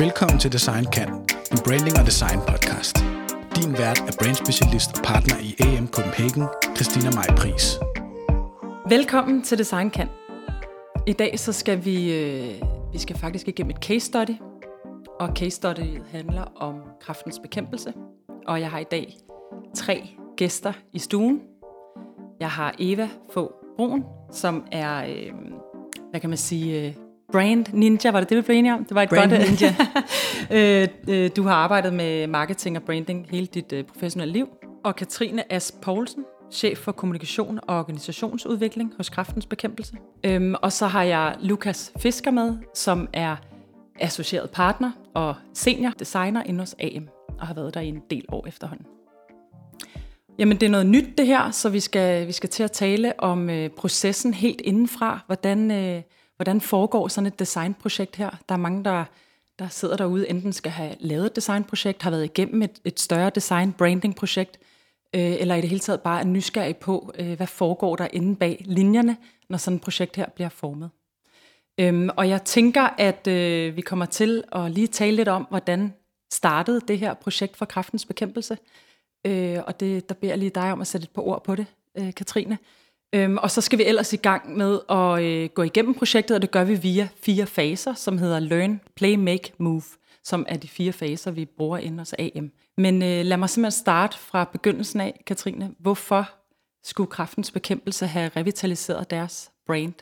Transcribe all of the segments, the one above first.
Velkommen til Design Kan, en branding og design podcast. Din vært er brandspecialist og partner i AM Copenhagen, Christina Maj Pris. Velkommen til Design Kan. I dag så skal vi, øh, vi skal faktisk igennem et case study, og case study handler om kraftens bekæmpelse. Og jeg har i dag tre gæster i stuen. Jeg har Eva Få Brun, som er, øh, hvad kan man sige, øh, brand ninja, var det det, vi blev enige om? Det var et Brand godt, ninja. øh, øh, du har arbejdet med marketing og branding hele dit øh, professionelle liv. Og Katrine As Poulsen, chef for kommunikation og organisationsudvikling hos Kraftens Bekæmpelse. Øhm, og så har jeg Lukas Fisker med, som er associeret partner og senior designer inde hos AM, og har været der i en del år efterhånden. Jamen, det er noget nyt det her, så vi skal, vi skal til at tale om øh, processen helt indenfra. Hvordan, øh, hvordan foregår sådan et designprojekt her? Der er mange, der, der sidder derude, enten skal have lavet et designprojekt, har været igennem et, et større design-branding-projekt, øh, eller i det hele taget bare er nysgerrig på, øh, hvad foregår der inde bag linjerne, når sådan et projekt her bliver formet. Øhm, og jeg tænker, at øh, vi kommer til at lige tale lidt om, hvordan startede det her projekt for kraftens bekæmpelse. Øh, og det, der beder jeg lige dig om at sætte et par ord på det, øh, Katrine. Øhm, og så skal vi ellers i gang med at øh, gå igennem projektet, og det gør vi via fire faser, som hedder Learn, Play, Make, Move, som er de fire faser, vi bruger inden hos AM. Men øh, lad mig simpelthen starte fra begyndelsen af, Katrine. Hvorfor skulle kraftens bekæmpelse have revitaliseret deres brand?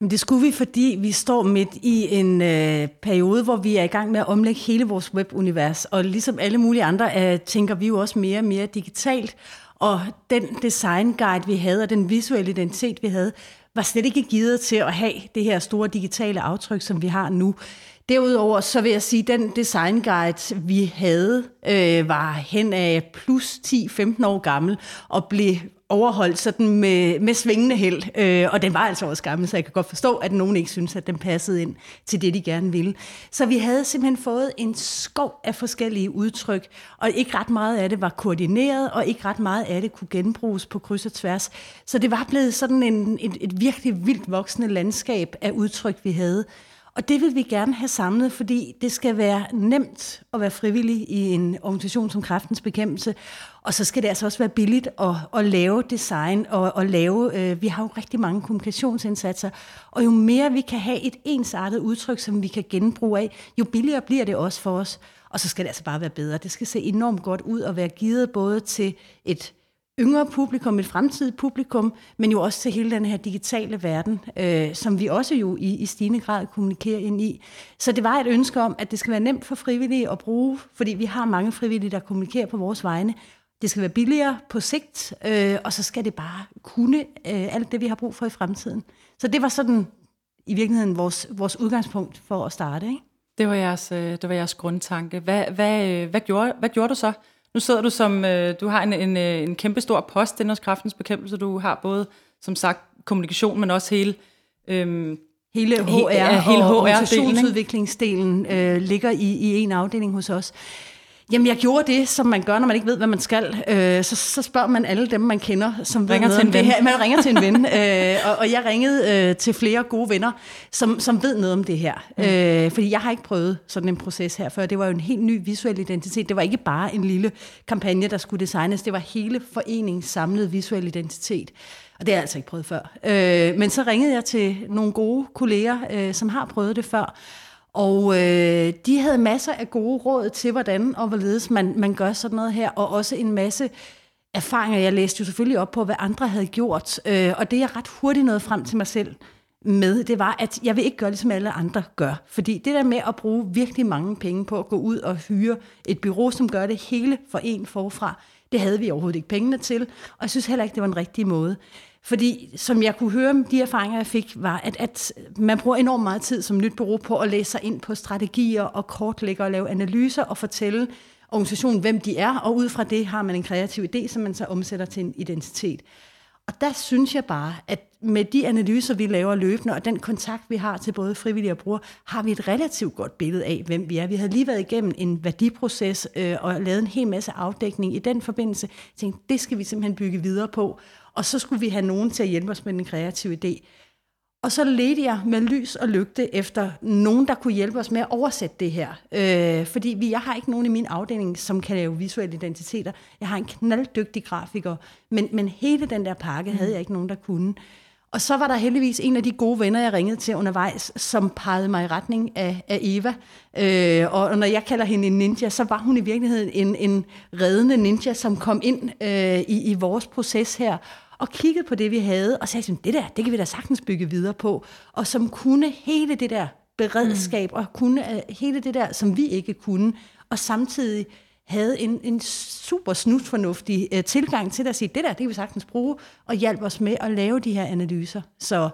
Men det skulle vi, fordi vi står midt i en øh, periode, hvor vi er i gang med at omlægge hele vores webunivers. Og ligesom alle mulige andre, øh, tænker vi jo også mere og mere digitalt. Og den design guide, vi havde, og den visuelle identitet, vi havde, var slet ikke givet til at have det her store digitale aftryk, som vi har nu. Derudover så vil jeg sige, at den design guide, vi havde, øh, var hen af plus 10-15 år gammel, og blev overholdt sådan med, med svingende held. Øh, og den var altså også gammel, så jeg kan godt forstå, at nogen ikke synes, at den passede ind til det, de gerne ville. Så vi havde simpelthen fået en skov af forskellige udtryk, og ikke ret meget af det var koordineret, og ikke ret meget af det kunne genbruges på kryds og tværs. Så det var blevet sådan en, et, et virkelig vildt voksende landskab af udtryk, vi havde. Og det vil vi gerne have samlet, fordi det skal være nemt at være frivillig i en organisation som Kræftens Bekæmpelse. Og så skal det altså også være billigt at, at lave design og at lave... Øh, vi har jo rigtig mange kommunikationsindsatser, og jo mere vi kan have et ensartet udtryk, som vi kan genbruge af, jo billigere bliver det også for os. Og så skal det altså bare være bedre. Det skal se enormt godt ud og være givet både til et yngre publikum, et fremtidigt publikum, men jo også til hele den her digitale verden, øh, som vi også jo i, i stigende grad kommunikerer ind i. Så det var et ønske om, at det skal være nemt for frivillige at bruge, fordi vi har mange frivillige, der kommunikerer på vores vegne. Det skal være billigere på sigt, øh, og så skal det bare kunne øh, alt det, vi har brug for i fremtiden. Så det var sådan i virkeligheden vores, vores udgangspunkt for at starte. Ikke? Det var jeres, øh, det var jeres grundtanke. Hvad, hvad, øh, hvad, gjorde, hvad gjorde du så? Nu sidder du som, øh, du har en, en, øh, en kæmpe stor post inden hos kraftens bekæmpelse. Du har både, som sagt, kommunikation, men også hele... Øhm, Hele HR, ja, hele og HR organisationsudviklingsdelen øh, ligger i, i en afdeling hos os. Jamen, jeg gjorde det, som man gør, når man ikke ved, hvad man skal. Øh, så, så spørger man alle dem, man kender, som ringer ved til noget en om det ven. her. Man ringer til en ven, øh, og, og jeg ringede øh, til flere gode venner, som, som ved noget om det her. Mm. Øh, fordi jeg har ikke prøvet sådan en proces her før. Det var jo en helt ny visuel identitet. Det var ikke bare en lille kampagne, der skulle designes. Det var hele foreningens samlede visuel identitet. Og det har jeg altså ikke prøvet før. Øh, men så ringede jeg til nogle gode kolleger, øh, som har prøvet det før. Og øh, de havde masser af gode råd til, hvordan og hvorledes man, man gør sådan noget her, og også en masse erfaringer. Jeg læste jo selvfølgelig op på, hvad andre havde gjort, øh, og det jeg ret hurtigt nåede frem til mig selv med, det var, at jeg vil ikke gøre det, som alle andre gør. Fordi det der med at bruge virkelig mange penge på at gå ud og hyre et bureau, som gør det hele for en forfra, det havde vi overhovedet ikke pengene til, og jeg synes heller ikke, det var en rigtig måde. Fordi som jeg kunne høre, de erfaringer, jeg fik, var, at, at man bruger enormt meget tid som nyt bureau på at læse sig ind på strategier og kortlægge og lave analyser og fortælle organisationen, hvem de er, og ud fra det har man en kreativ idé, som man så omsætter til en identitet. Og der synes jeg bare, at med de analyser, vi laver løbende, og den kontakt, vi har til både frivillige og brugere, har vi et relativt godt billede af, hvem vi er. Vi har lige været igennem en værdiproces øh, og lavet en hel masse afdækning i den forbindelse. Jeg tænkte, det skal vi simpelthen bygge videre på. Og så skulle vi have nogen til at hjælpe os med den kreative idé. Og så ledte jeg med lys og lygte efter nogen, der kunne hjælpe os med at oversætte det her. Øh, fordi vi, jeg har ikke nogen i min afdeling, som kan lave visuelle identiteter. Jeg har en knalddygtig grafiker, men, men hele den der pakke mm. havde jeg ikke nogen, der kunne. Og så var der heldigvis en af de gode venner, jeg ringede til undervejs, som pegede mig i retning af, af Eva. Øh, og når jeg kalder hende en ninja, så var hun i virkeligheden en, en reddende ninja, som kom ind øh, i, i vores proces her og kiggede på det, vi havde, og sagde, det der, det kan vi da sagtens bygge videre på. Og som kunne hele det der beredskab, mm. og kunne øh, hele det der, som vi ikke kunne, og samtidig havde en, en super snusfornuftig uh, tilgang til at sige, det der, det kan vi sagtens bruge, og hjælpe os med at lave de her analyser. Så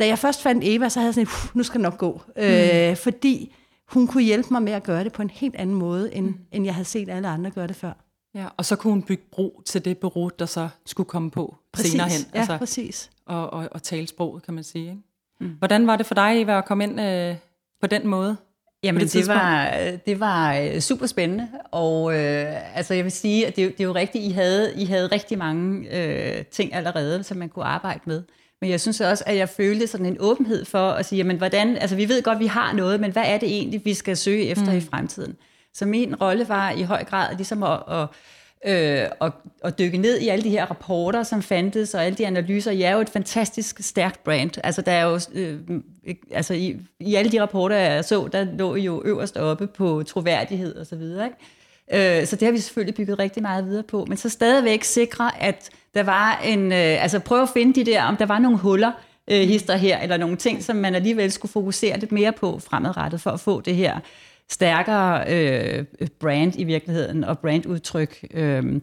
da jeg først fandt Eva, så havde jeg sådan, nu skal det nok gå. Mm. Øh, fordi hun kunne hjælpe mig med at gøre det på en helt anden måde, end, mm. end jeg havde set alle andre gøre det før. Ja, og så kunne hun bygge bro til det bureau, der så skulle komme på præcis, senere hen. Ja, altså, præcis. Og, og, og tale sproget, kan man sige. Ikke? Mm. Hvordan var det for dig, Eva, at komme ind øh, på den måde? Jamen, det, det, var, det var øh, super spændende, og øh, altså, jeg vil sige, at det, det er jo rigtigt, I havde, I havde rigtig mange øh, ting allerede, som man kunne arbejde med. Men jeg synes også, at jeg følte sådan en åbenhed for at sige, jamen, hvordan, altså vi ved godt, vi har noget, men hvad er det egentlig, vi skal søge efter mm. i fremtiden? Så min rolle var i høj grad ligesom at, at øh, og, og dykke ned i alle de her rapporter, som fandtes, og alle de analyser. Jeg er jo et fantastisk stærkt brand. Altså, der er jo, øh, altså i, i alle de rapporter, jeg så, der lå jo øverst oppe på troværdighed og så videre. Ikke? Øh, så det har vi selvfølgelig bygget rigtig meget videre på. Men så stadigvæk sikre, at der var en... Øh, altså prøve at finde de der, om der var nogle huller, øh, hister her, eller nogle ting, som man alligevel skulle fokusere lidt mere på fremadrettet, for at få det her stærkere øh, brand i virkeligheden, og brandudtryk. Øh,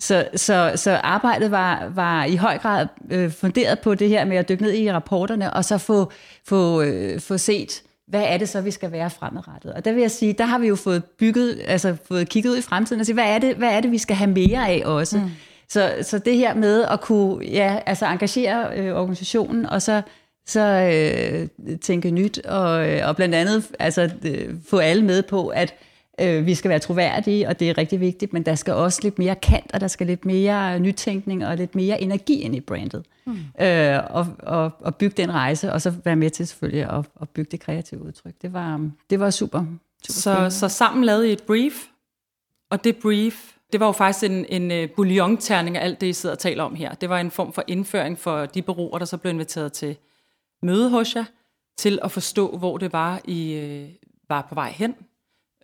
så, så, så arbejdet var, var i høj grad øh, funderet på det her med at dykke ned i rapporterne, og så få, få, øh, få set, hvad er det så, vi skal være fremadrettet? Og der vil jeg sige, der har vi jo fået bygget, altså fået kigget ud i fremtiden og sige, hvad er det, hvad er det vi skal have mere af også? Mm. Så, så det her med at kunne ja, altså engagere øh, organisationen, og så så øh, tænke nyt, og, øh, og blandt andet altså, øh, få alle med på, at øh, vi skal være troværdige, og det er rigtig vigtigt, men der skal også lidt mere kant, og der skal lidt mere nytænkning og lidt mere energi ind i brandet. Mm. Øh, og, og, og bygge den rejse, og så være med til selvfølgelig at, at bygge det kreative udtryk. Det var, det var super. super så, så sammen lavede I et brief, og det brief, det var jo faktisk en, en øh, bouillon-terning af alt det, I sidder og taler om her. Det var en form for indføring for de bureauer, der så blev inviteret til møde hos jer, til at forstå, hvor det var, I øh, var på vej hen.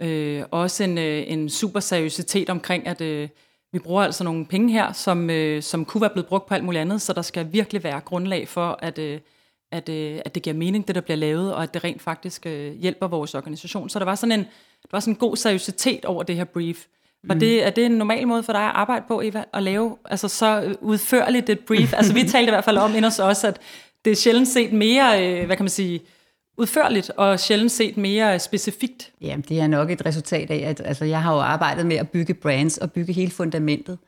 Øh, også en, øh, en super seriøsitet omkring, at øh, vi bruger altså nogle penge her, som, øh, som kunne være blevet brugt på alt muligt andet, så der skal virkelig være grundlag for, at, øh, at, øh, at det giver mening, det der bliver lavet, og at det rent faktisk øh, hjælper vores organisation. Så der var sådan en, der var sådan en god seriøsitet over det her brief. Var mm. det, er det en normal måde for dig at arbejde på, Eva, at lave altså så udførligt et brief? Altså vi talte i hvert fald om inden os at det er sjældent set mere, øh, hvad kan man sige, udførligt og sjældent set mere specifikt. Jamen, det er nok et resultat af, at altså, jeg har jo arbejdet med at bygge brands og bygge hele fundamentet.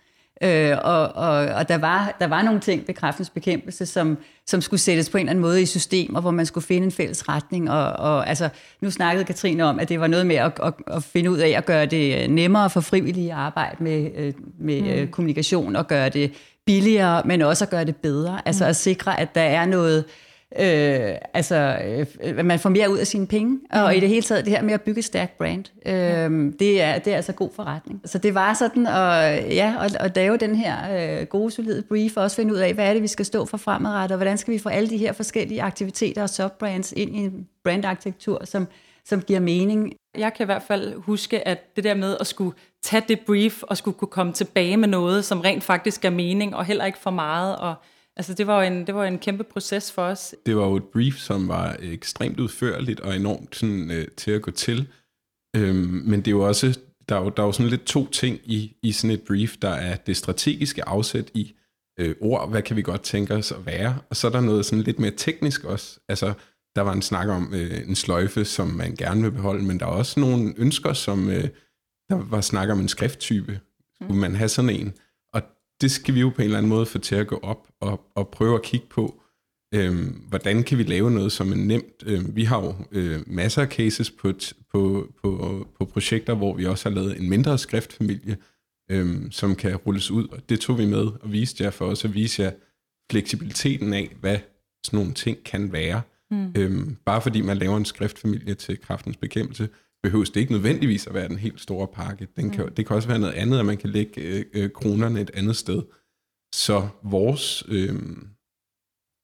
Øh, og og, og der, var, der var nogle ting ved kraftens bekæmpelse, som, som skulle sættes på en eller anden måde i system, og hvor man skulle finde en fælles retning. Og, og altså, nu snakkede Katrine om, at det var noget med at, at, at finde ud af at gøre det nemmere for frivillige at arbejde med, øh, med mm. Øh, kommunikation, og gøre det billigere, men også at gøre det bedre. Altså mm. at sikre, at der er noget, øh, altså øh, man får mere ud af sine penge, mm. og i det hele taget det her med at bygge et stærkt brand, øh, ja. det, er, det er altså god forretning. Så det var sådan at, ja, at, at lave den her øh, gode, solide brief, og også finde ud af, hvad er det, vi skal stå for fremadrettet, og hvordan skal vi få alle de her forskellige aktiviteter og subbrands ind i en brandarkitektur, som, som giver mening. Jeg kan i hvert fald huske, at det der med at skulle tage det brief og skulle kunne komme tilbage med noget, som rent faktisk er mening, og heller ikke for meget. Og, altså, det var, en, det var en kæmpe proces for os. Det var jo et brief, som var ekstremt udførligt og enormt sådan, øh, til at gå til. Øhm, men det er jo også, der er jo, der er jo sådan lidt to ting i, i sådan et brief. Der er det strategiske afsæt i øh, ord, hvad kan vi godt tænke os at være, og så er der noget sådan lidt mere teknisk også. Altså, der var en snak om øh, en sløjfe, som man gerne vil beholde, men der er også nogle ønsker, som øh, der var snak om en skrifttype. Skulle mm. man have sådan en? Og det skal vi jo på en eller anden måde få til at gå op og, og prøve at kigge på, øh, hvordan kan vi lave noget, som er nemt. Øh, vi har jo øh, masser af cases på, på, på, på projekter, hvor vi også har lavet en mindre skriftfamilie, øh, som kan rulles ud, og det tog vi med og viste jer for os at vise jer fleksibiliteten af, hvad sådan nogle ting kan være. Mm. Øhm, bare fordi man laver en skriftfamilie til kraftens bekæmpelse, behøves det ikke nødvendigvis at være den helt store pakke. Den kan, mm. Det kan også være noget andet, at man kan lægge øh, øh, kronerne et andet sted. Så vores, øh,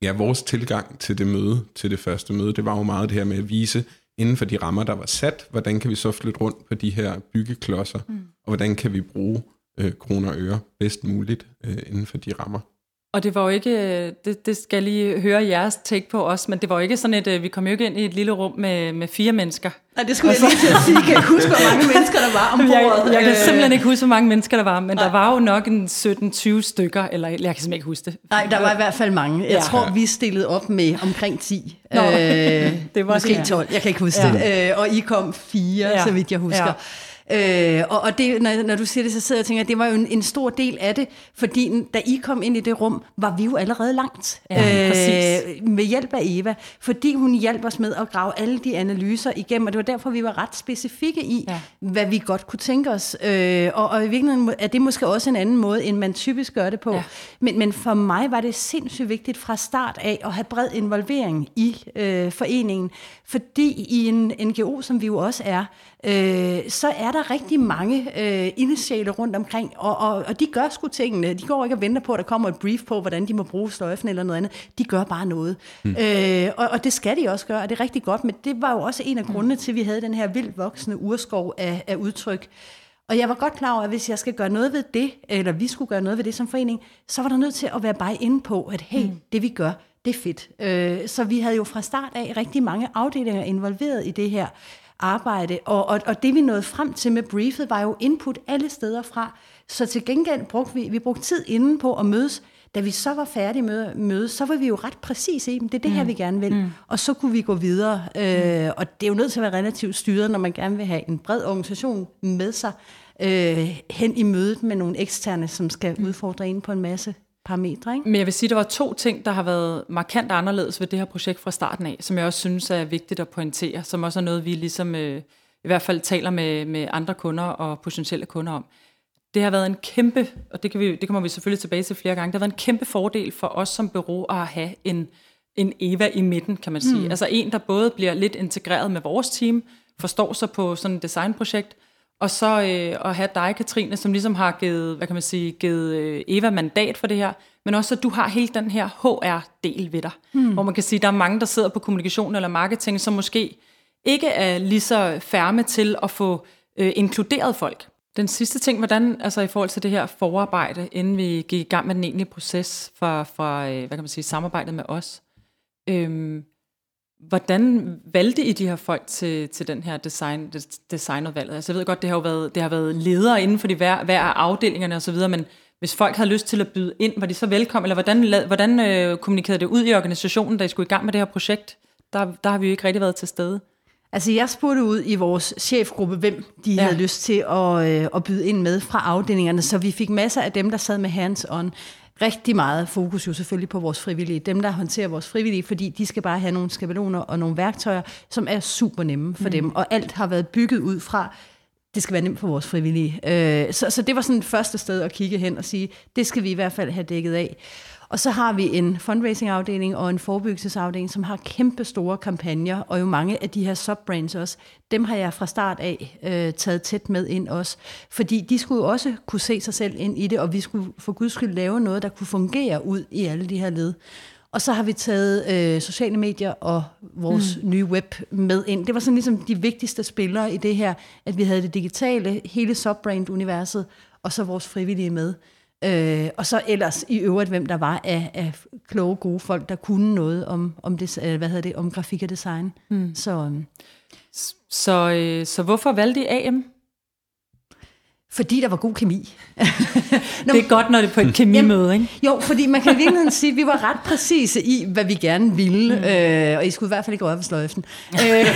ja, vores tilgang til det møde, til det første møde, det var jo meget det her med at vise, inden for de rammer, der var sat, hvordan kan vi så flytte rundt på de her byggeklodser, mm. og hvordan kan vi bruge øh, kroner og øre bedst muligt øh, inden for de rammer. Og det var jo ikke, det, det skal jeg lige høre jeres take på også, men det var jo ikke sådan et, øh, vi kom jo ikke ind i et lille rum med, med fire mennesker. Nej, det skulle jeg lige til at sige. Kan jeg huske, hvor mange mennesker der var ombord? Jeg, jeg kan simpelthen ikke huske, hvor mange mennesker der var, men Nej. der var jo nok en 17-20 stykker, eller jeg kan simpelthen ikke huske det. Nej, der var i hvert fald mange. Jeg ja. tror, vi stillede op med omkring 10. Nå, øh, det var måske 12, jeg kan ikke huske ja. det. Øh, og I kom fire, ja. så vidt jeg husker. Ja. Øh, og og det, når, når du siger det, så sidder jeg og tænker, at det var jo en, en stor del af det, fordi da I kom ind i det rum, var vi jo allerede langt ja, øh, med hjælp af Eva, fordi hun hjalp os med at grave alle de analyser igennem, og det var derfor, vi var ret specifikke i, ja. hvad vi godt kunne tænke os. Øh, og, og i virkeligheden er det måske også en anden måde, end man typisk gør det på. Ja. Men, men for mig var det sindssygt vigtigt fra start af at have bred involvering i øh, foreningen, fordi i en NGO, som vi jo også er, øh, så er der rigtig mange øh, initiale rundt omkring, og, og, og de gør sgu tingene. De går ikke og venter på, at der kommer et brief på, hvordan de må bruge sløjfen eller noget andet. De gør bare noget. Mm. Øh, og, og det skal de også gøre, og det er rigtig godt, men det var jo også en af grundene til, at vi havde den her vildt voksende urskov af, af udtryk. Og jeg var godt klar over, at hvis jeg skal gøre noget ved det, eller vi skulle gøre noget ved det som forening, så var der nødt til at være bare inde på, at hey, mm. det vi gør, det er fedt. Øh, så vi havde jo fra start af rigtig mange afdelinger involveret i det her arbejde, og, og, og det vi nåede frem til med briefet, var jo input alle steder fra. Så til gengæld brugte vi, vi brugte tid inden på at mødes. Da vi så var færdige med møde, så var vi jo ret præcise i dem. Det er det mm. her, vi gerne vil. Mm. Og så kunne vi gå videre. Øh, og det er jo nødt til at være relativt styret, når man gerne vil have en bred organisation med sig øh, hen i mødet med nogle eksterne, som skal mm. udfordre en på en masse parametre. Ikke? Men jeg vil sige, at der var to ting, der har været markant anderledes ved det her projekt fra starten af, som jeg også synes er vigtigt at pointere, som også er noget, vi ligesom øh, i hvert fald taler med, med andre kunder og potentielle kunder om. Det har været en kæmpe, og det, kan vi, det kommer vi selvfølgelig tilbage til flere gange, det har været en kæmpe fordel for os som bureau at have en, en Eva i midten, kan man sige. Mm. Altså en, der både bliver lidt integreret med vores team, forstår sig på sådan et designprojekt, og så øh, at have dig, Katrine, som ligesom har givet, hvad kan man sige, givet øh, Eva mandat for det her, men også at du har hele den her HR-del ved dig, hmm. hvor man kan sige, at der er mange, der sidder på kommunikation eller marketing, som måske ikke er lige så færme til at få øh, inkluderet folk. Den sidste ting, hvordan, altså i forhold til det her forarbejde, inden vi gik i gang med den egentlige proces for, for øh, hvad kan man sige, samarbejdet med os, øh, Hvordan valgte I de her folk til, til den her design, designudvalget? Altså jeg ved godt, det har jo været, det har været ledere inden for de hver, hver af afdelingerne osv., men hvis folk havde lyst til at byde ind, var de så velkommen, eller hvordan, hvordan øh, kommunikerede det ud i organisationen, da I skulle i gang med det her projekt? Der, der har vi jo ikke rigtig været til stede. Altså jeg spurgte ud i vores chefgruppe, hvem de ja. havde lyst til at, øh, at byde ind med fra afdelingerne, så vi fik masser af dem, der sad med hands on rigtig meget fokus jo selvfølgelig på vores frivillige. Dem, der håndterer vores frivillige, fordi de skal bare have nogle skabeloner og nogle værktøjer, som er super nemme for mm. dem. Og alt har været bygget ud fra, det skal være nemt for vores frivillige. Øh, så, så det var sådan første sted at kigge hen og sige, det skal vi i hvert fald have dækket af. Og så har vi en fundraising-afdeling og en forebyggelsesafdeling, som har kæmpe store kampagner, og jo mange af de her subbrands også. Dem har jeg fra start af øh, taget tæt med ind også, fordi de skulle jo også kunne se sig selv ind i det, og vi skulle for guds skyld lave noget, der kunne fungere ud i alle de her led. Og så har vi taget øh, sociale medier og vores mm. nye web med ind. Det var sådan ligesom de vigtigste spillere i det her, at vi havde det digitale, hele subbrand-universet, og så vores frivillige med. Øh, og så ellers i øvrigt, hvem der var af, af kloge, gode folk, der kunne noget om, om, det, øh, hvad hedder det, om grafik og design. Mm. Så, øhm. så, øh, så hvorfor valgte I AM? Fordi der var god kemi. det er godt, når det er på et kemimøde, ikke? Jo, fordi man kan virkelig sige, at vi var ret præcise i, hvad vi gerne ville. Mm. Øh, og I skulle i hvert fald ikke røre ved sløjfen. Øh,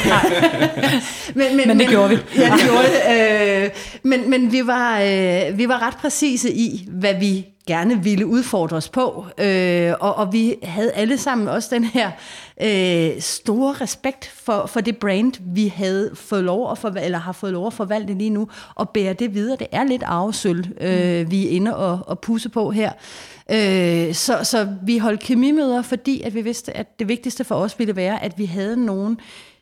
men, men, men det gjorde vi. ja, det gjorde det. Øh, men men vi, var, øh, vi var ret præcise i, hvad vi gerne ville udfordre os på. Øh, og, og vi havde alle sammen også den her øh, store respekt for, for det brand, vi havde fået lov at forvalte, eller har fået lov at forvalte lige nu, og bære det videre. Det er lidt arvesøl, øh, mm. vi er inde og, og pusse på her. Øh, så, så vi holdt kemimøder, fordi at vi vidste, at det vigtigste for os ville være, at vi havde nogen,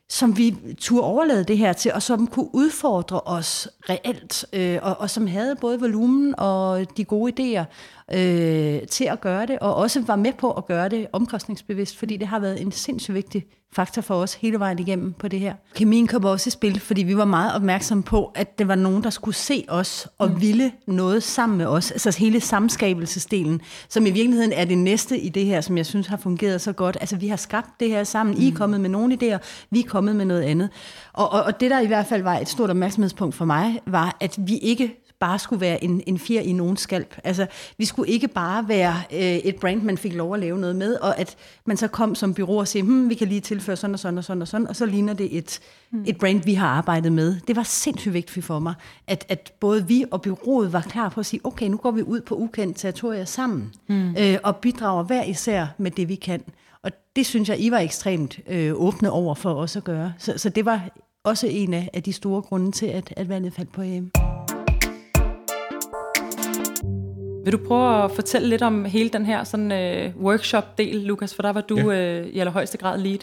som vi turde overlade det her til, og som kunne udfordre os reelt, øh, og, og som havde både volumen og de gode idéer øh, til at gøre det, og også var med på at gøre det omkostningsbevidst, fordi det har været en sindssygt vigtig faktor for os hele vejen igennem på det her. Kemien kom også i spil, fordi vi var meget opmærksomme på, at det var nogen, der skulle se os og mm. ville noget sammen med os. Altså hele samskabelsesdelen, som i virkeligheden er det næste i det her, som jeg synes har fungeret så godt. Altså vi har skabt det her sammen. Mm. I er mm. kommet med nogle idéer, vi er kommet med noget andet. Og, og, og det, der i hvert fald var et stort opmærksomhedspunkt for mig, var, at vi ikke bare skulle være en, en fjer i nogen skalp. Altså, vi skulle ikke bare være øh, et brand, man fik lov at lave noget med, og at man så kom som bureau og sagde, hmm, vi kan lige tilføre sådan og sådan og sådan og sådan, og så ligner det et, mm. et brand, vi har arbejdet med. Det var sindssygt vigtigt for mig, at, at både vi og bureauet var klar på at sige, okay, nu går vi ud på ukendt territorier sammen, mm. øh, og bidrager hver især med det, vi kan. Og det synes jeg, I var ekstremt øh, åbne over for os at gøre. Så, så det var også en af, af de store grunde til, at, at valget faldt på hjem. Vil du prøve at fortælle lidt om hele den her sådan, uh, workshop-del, Lukas? For der var du ja. uh, i allerhøjeste grad lead.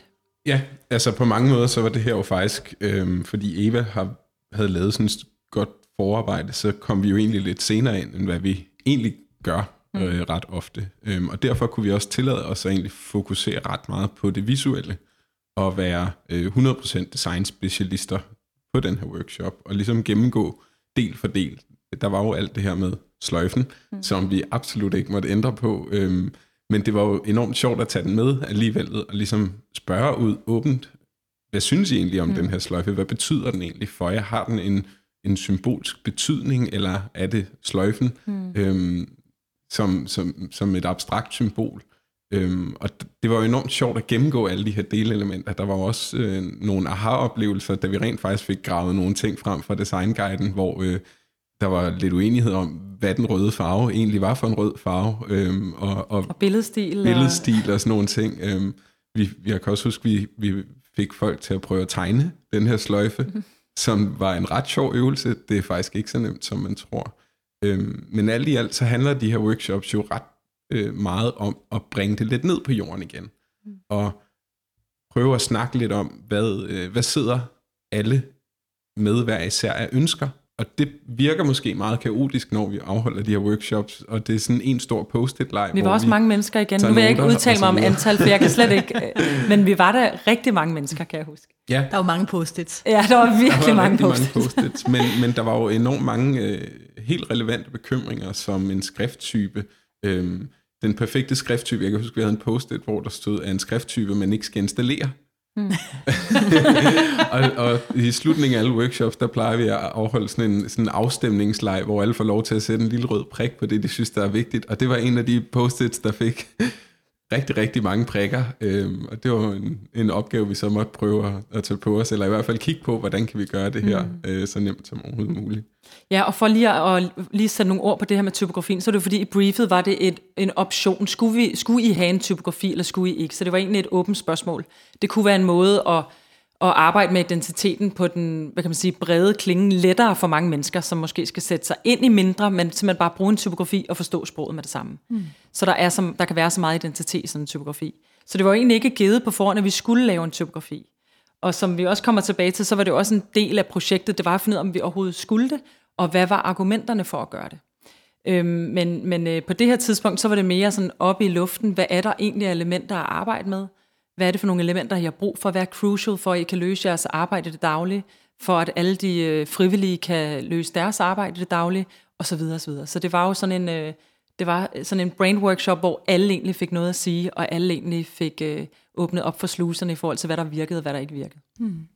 Ja, altså på mange måder, så var det her jo faktisk, øhm, fordi Eva har, havde lavet sådan et godt forarbejde, så kom vi jo egentlig lidt senere ind, end hvad vi egentlig gør mm. øh, ret ofte. Øhm, og derfor kunne vi også tillade os at egentlig fokusere ret meget på det visuelle, og være øh, 100% design-specialister på den her workshop, og ligesom gennemgå del for del. Der var jo alt det her med sløjfen, mm. som vi absolut ikke måtte ændre på. Øhm, men det var jo enormt sjovt at tage den med alligevel, og ligesom spørge ud åbent, hvad synes I egentlig om mm. den her sløjfe? Hvad betyder den egentlig for jer? Har den en, en symbolsk betydning, eller er det sløjfen mm. øhm, som, som, som et abstrakt symbol? Øhm, og det var jo enormt sjovt at gennemgå alle de her delelementer. Der var også øh, nogle aha-oplevelser, da vi rent faktisk fik gravet nogle ting frem fra designguiden, hvor øh, der var lidt uenighed om, hvad den røde farve egentlig var for en rød farve. Øhm, og, og, og billedstil. Billedstil og, og sådan nogle ting. Øhm, vi, jeg kan også huske, vi, vi fik folk til at prøve at tegne den her sløjfe, mm. som var en ret sjov øvelse. Det er faktisk ikke så nemt, som man tror. Øhm, men alt i alt, så handler de her workshops jo ret øh, meget om at bringe det lidt ned på jorden igen. Mm. Og prøve at snakke lidt om, hvad, øh, hvad sidder alle med hver især af ønsker, og det virker måske meget kaotisk, når vi afholder de her workshops, og det er sådan en stor post-it-leg. Vi var også vi mange mennesker igen. Nu vil jeg ikke udtale mig om antal, for jeg kan slet ikke... Øh, men vi var der rigtig mange mennesker, kan jeg huske. Ja. Der var mange post-its. Ja, der var virkelig der var mange post-its. Mange post-its. Men, men der var jo enormt mange øh, helt relevante bekymringer, som en skrifttype. Øh, den perfekte skrifttype, jeg kan huske, vi havde en post-it, hvor der stod, at en skrifttype, man ikke skal installere. Mm. og, og i slutningen af alle workshops, der plejer vi at afholde sådan en, sådan en afstemningsleg, hvor alle får lov til at sætte en lille rød prik på det, de synes, der er vigtigt. Og det var en af de post-its, der fik rigtig, rigtig mange prikker. Øhm, og det var en, en opgave, vi så måtte prøve at, at tage på os, eller i hvert fald kigge på, hvordan kan vi gøre det her mm. øh, så nemt som overhovedet muligt. Ja, og for lige at, at lige sætte nogle ord på det her med typografien, så er det fordi i briefet var det et, en option. Skulle, vi, skulle I have en typografi, eller skulle I ikke? Så det var egentlig et åbent spørgsmål. Det kunne være en måde at, at arbejde med identiteten på den hvad kan man sige, brede klinge lettere for mange mennesker, som måske skal sætte sig ind i mindre, men simpelthen bare bruge en typografi og forstå sproget med det samme. Mm. Så der, er som, der kan være så meget identitet i sådan en typografi. Så det var egentlig ikke givet på forhånd, at vi skulle lave en typografi. Og som vi også kommer tilbage til, så var det også en del af projektet, det var at finde ud af, om vi overhovedet skulle det, og hvad var argumenterne for at gøre det. Øhm, men men øh, på det her tidspunkt, så var det mere sådan op i luften, hvad er der egentlig elementer at arbejde med? Hvad er det for nogle elementer, I har brug for at være crucial, for at I kan løse jeres arbejde i det daglige, for at alle de øh, frivillige kan løse deres arbejde i det daglige, og så videre, og så videre. Så det var jo sådan en, øh, det var sådan en brain workshop, hvor alle egentlig fik noget at sige, og alle egentlig fik øh, åbnet op for sluserne i forhold til, hvad der virkede og hvad der ikke virkede. Mm.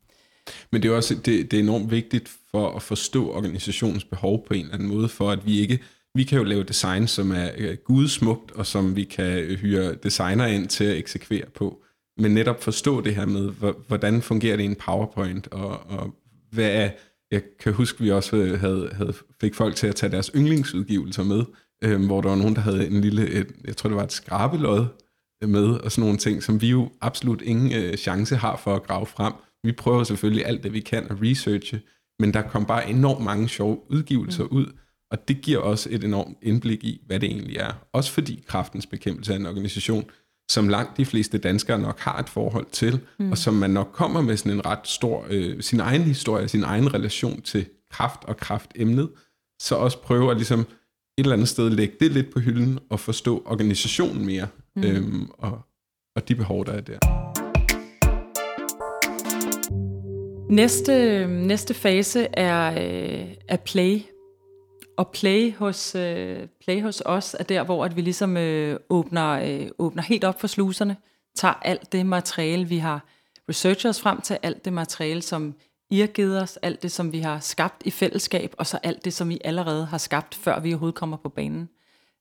Men det er også det, det er enormt vigtigt for at forstå organisationens behov på en eller anden måde, for at vi ikke vi kan jo lave design, som er gudsmukt, og som vi kan hyre designer ind til at eksekvere på. Men netop forstå det her med, hvordan fungerer det i en PowerPoint, og, og hvad er, jeg kan huske, vi også havde, havde, fik folk til at tage deres yndlingsudgivelser med, øh, hvor der var nogen, der havde en lille, et, jeg tror det var et skrabelod med, og sådan nogle ting, som vi jo absolut ingen øh, chance har for at grave frem. Vi prøver selvfølgelig alt det, vi kan at researche, men der kom bare enormt mange sjove udgivelser mm. ud, og det giver også et enormt indblik i, hvad det egentlig er. Også fordi kraftens bekæmpelse er en organisation, som langt de fleste danskere nok har et forhold til, mm. og som man nok kommer med sådan en ret stor, øh, sin egen historie, sin egen relation til kraft og kraftemnet, så også prøve at ligesom et eller andet sted lægge det lidt på hylden og forstå organisationen mere, mm. øhm, og, og de behov, der er der. Næste, næste fase er, øh, er play. Og play hos, øh, play hos os er der, hvor at vi ligesom øh, åbner, øh, åbner helt op for sluserne, tager alt det materiale, vi har researchet os frem til, alt det materiale, som I har givet os, alt det, som vi har skabt i fællesskab, og så alt det, som I allerede har skabt, før vi overhovedet kommer på banen,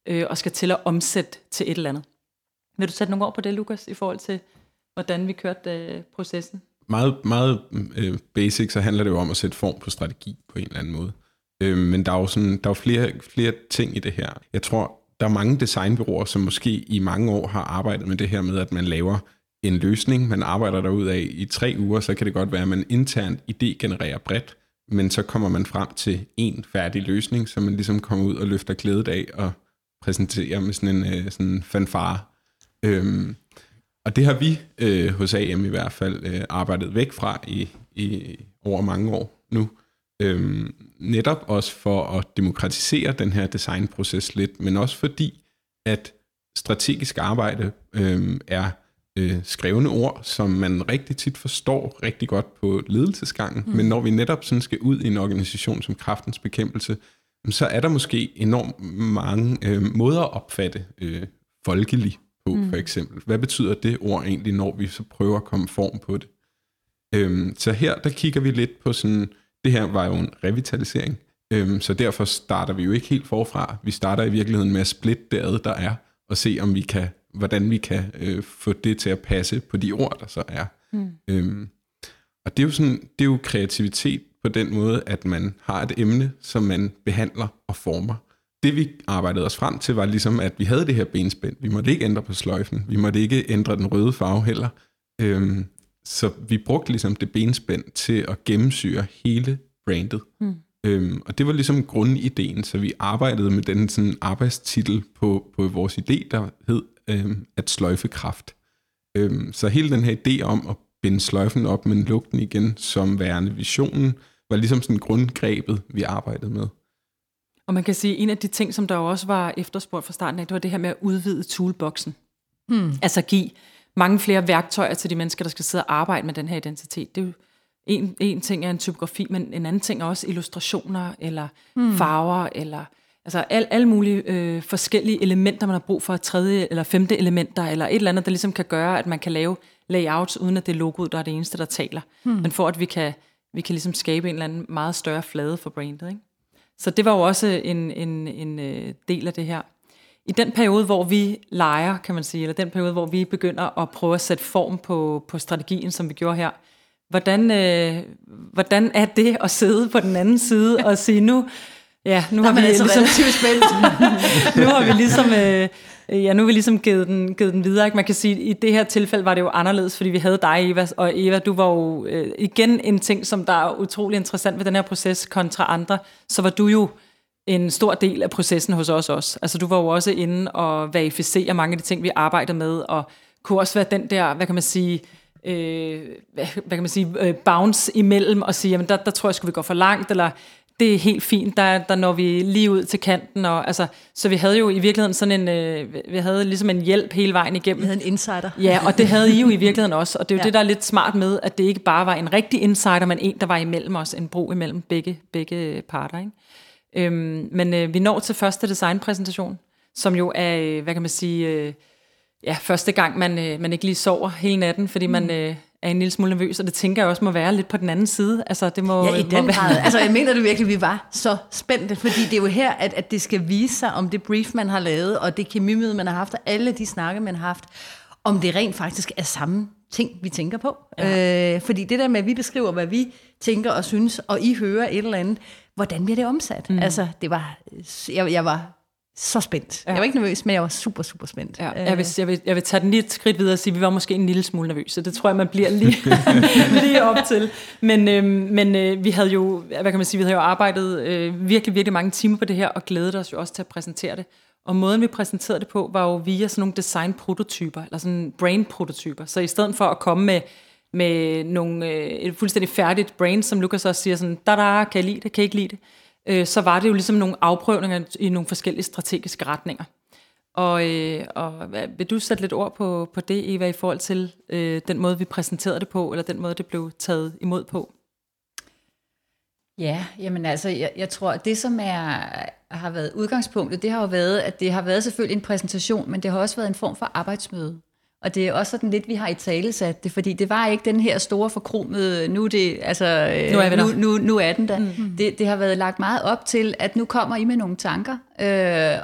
øh, og skal til at omsætte til et eller andet. Vil du sætte nogle ord på det, Lukas, i forhold til, hvordan vi kørte øh, processen? Meget, meget øh, basic, så handler det jo om at sætte form på strategi på en eller anden måde. Øh, men der er jo sådan, der er jo flere, flere ting i det her. Jeg tror, der er mange designbyråer, som måske i mange år har arbejdet med det her med, at man laver en løsning, man arbejder derud af i tre uger, så kan det godt være, at man internt idé-genererer bredt, men så kommer man frem til en færdig løsning, så man ligesom kommer ud og løfter klædet af og præsenterer med sådan en øh, sådan fanfare. Øhm, og det har vi øh, hos AM i hvert fald øh, arbejdet væk fra i, i over mange år nu. Øhm, netop også for at demokratisere den her designproces lidt, men også fordi, at strategisk arbejde øhm, er øh, skrevne ord, som man rigtig tit forstår rigtig godt på ledelsesgangen, mm. men når vi netop sådan skal ud i en organisation som kraftens bekæmpelse, så er der måske enormt mange øh, måder at opfatte øh, folkelig på, mm. for eksempel. Hvad betyder det ord egentlig, når vi så prøver at komme form på det? Øhm, så her, der kigger vi lidt på sådan, det her var jo en revitalisering, øhm, så derfor starter vi jo ikke helt forfra. Vi starter i virkeligheden med at splitte det ad, der er, og se om vi kan, hvordan vi kan øh, få det til at passe på de ord, der så er. Mm. Øhm, og det er jo sådan, det er jo kreativitet på den måde, at man har et emne, som man behandler og former. Det vi arbejdede os frem til, var ligesom, at vi havde det her benspænd. Vi måtte ikke ændre på sløjfen. Vi måtte ikke ændre den røde farve heller. Øhm, så vi brugte ligesom det benspænd til at gennemsyre hele brandet. Mm. Øhm, og det var ligesom grundideen, så vi arbejdede med den sådan arbejdstitel på, på vores idé, der hed øhm, at sløjfe kraft. Øhm, så hele den her idé om at binde sløjfen op, men lukke den igen som værende visionen, var ligesom sådan grundgrebet, vi arbejdede med. Og man kan sige, at en af de ting, som der også var efterspurgt fra starten af, det var det her med at udvide toolboxen. Hmm. Altså give mange flere værktøjer til de mennesker, der skal sidde og arbejde med den her identitet. Det er jo en, en ting er en typografi, men en anden ting er også illustrationer, eller hmm. farver, eller altså al, alle mulige øh, forskellige elementer, man har brug for, tredje eller femte elementer, eller et eller andet, der ligesom kan gøre, at man kan lave layouts, uden at det er logoet, der er det eneste, der taler. Hmm. Men for at vi kan, vi kan ligesom skabe en eller anden meget større flade for brandet. Ikke? Så det var jo også en, en, en øh, del af det her. I den periode, hvor vi leger, kan man sige, eller den periode, hvor vi begynder at prøve at sætte form på, på strategien, som vi gjorde her, hvordan, øh, hvordan er det at sidde på den anden side og sige, nu, ja, nu har vi altså ligesom, nu har vi ligesom, øh, ja, nu har vi ligesom givet den, givet den videre. Man kan sige, at i det her tilfælde var det jo anderledes, fordi vi havde dig, Eva, og Eva, du var jo øh, igen en ting, som der er utrolig interessant ved den her proces kontra andre, så var du jo en stor del af processen hos os også. Altså du var jo også inde og verificere mange af de ting, vi arbejder med, og kunne også være den der, hvad kan man sige, øh, hvad, hvad kan man sige, øh, bounce imellem og sige, jamen der, der tror jeg, skulle vi gå for langt, eller det er helt fint, der, der når vi lige ud til kanten. Og, altså, så vi havde jo i virkeligheden sådan en, øh, vi havde ligesom en hjælp hele vejen igennem. Vi havde en insider. Ja, og det havde I jo i virkeligheden også. Og det er jo ja. det, der er lidt smart med, at det ikke bare var en rigtig insider, men en, der var imellem os, en bro imellem begge, begge parter. Ikke? Øhm, men øh, vi når til første designpræsentation, som jo er, øh, hvad kan man sige, øh, ja, første gang, man, øh, man ikke lige sover hele natten, fordi mm. man øh, er en lille smule nervøs, og det tænker jeg også må være lidt på den anden side. Altså, det må, ja, i den må grad. altså, jeg mener det virkelig, vi var så spændte, fordi det er jo her, at, at det skal vise sig om det brief, man har lavet, og det kemimøde, man har haft, og alle de snakke, man har haft, om det rent faktisk er samme ting, vi tænker på. Ja. Øh, fordi det der med, at vi beskriver, hvad vi tænker og synes, og I hører et eller andet, hvordan bliver det omsat? Mm. Altså, det var, jeg, jeg var så spændt. Ja. Jeg var ikke nervøs, men jeg var super, super spændt. Ja, jeg, vil, jeg, vil, jeg vil tage den lige et skridt videre og sige, at vi var måske en lille smule nervøse. Det tror jeg, man bliver lige, lige op til. Men, øh, men øh, vi havde jo, hvad kan man sige, vi havde jo arbejdet øh, virkelig, virkelig mange timer på det her, og glædet os jo også til at præsentere det. Og måden, vi præsenterede det på, var jo via sådan nogle design-prototyper, eller sådan brain-prototyper. Så i stedet for at komme med, med nogle, øh, et fuldstændig færdigt brain, som Lukas også siger sådan, da da, kan jeg lide det, kan jeg ikke lide det, øh, så var det jo ligesom nogle afprøvninger i nogle forskellige strategiske retninger. Og, øh, og hvad, vil du sætte lidt ord på, på det, Eva, i forhold til øh, den måde, vi præsenterede det på, eller den måde, det blev taget imod på? Ja, jamen altså, jeg, jeg tror, at det som er, har været udgangspunktet, det har jo været, at det har været selvfølgelig en præsentation, men det har også været en form for arbejdsmøde. Og det er også sådan lidt, vi har i tale sat det, fordi det var ikke den her store forkromede, nu, det, altså, nu, er, vi nu, nu, nu er den der. Mm. Det, det har været lagt meget op til, at nu kommer I med nogle tanker, øh,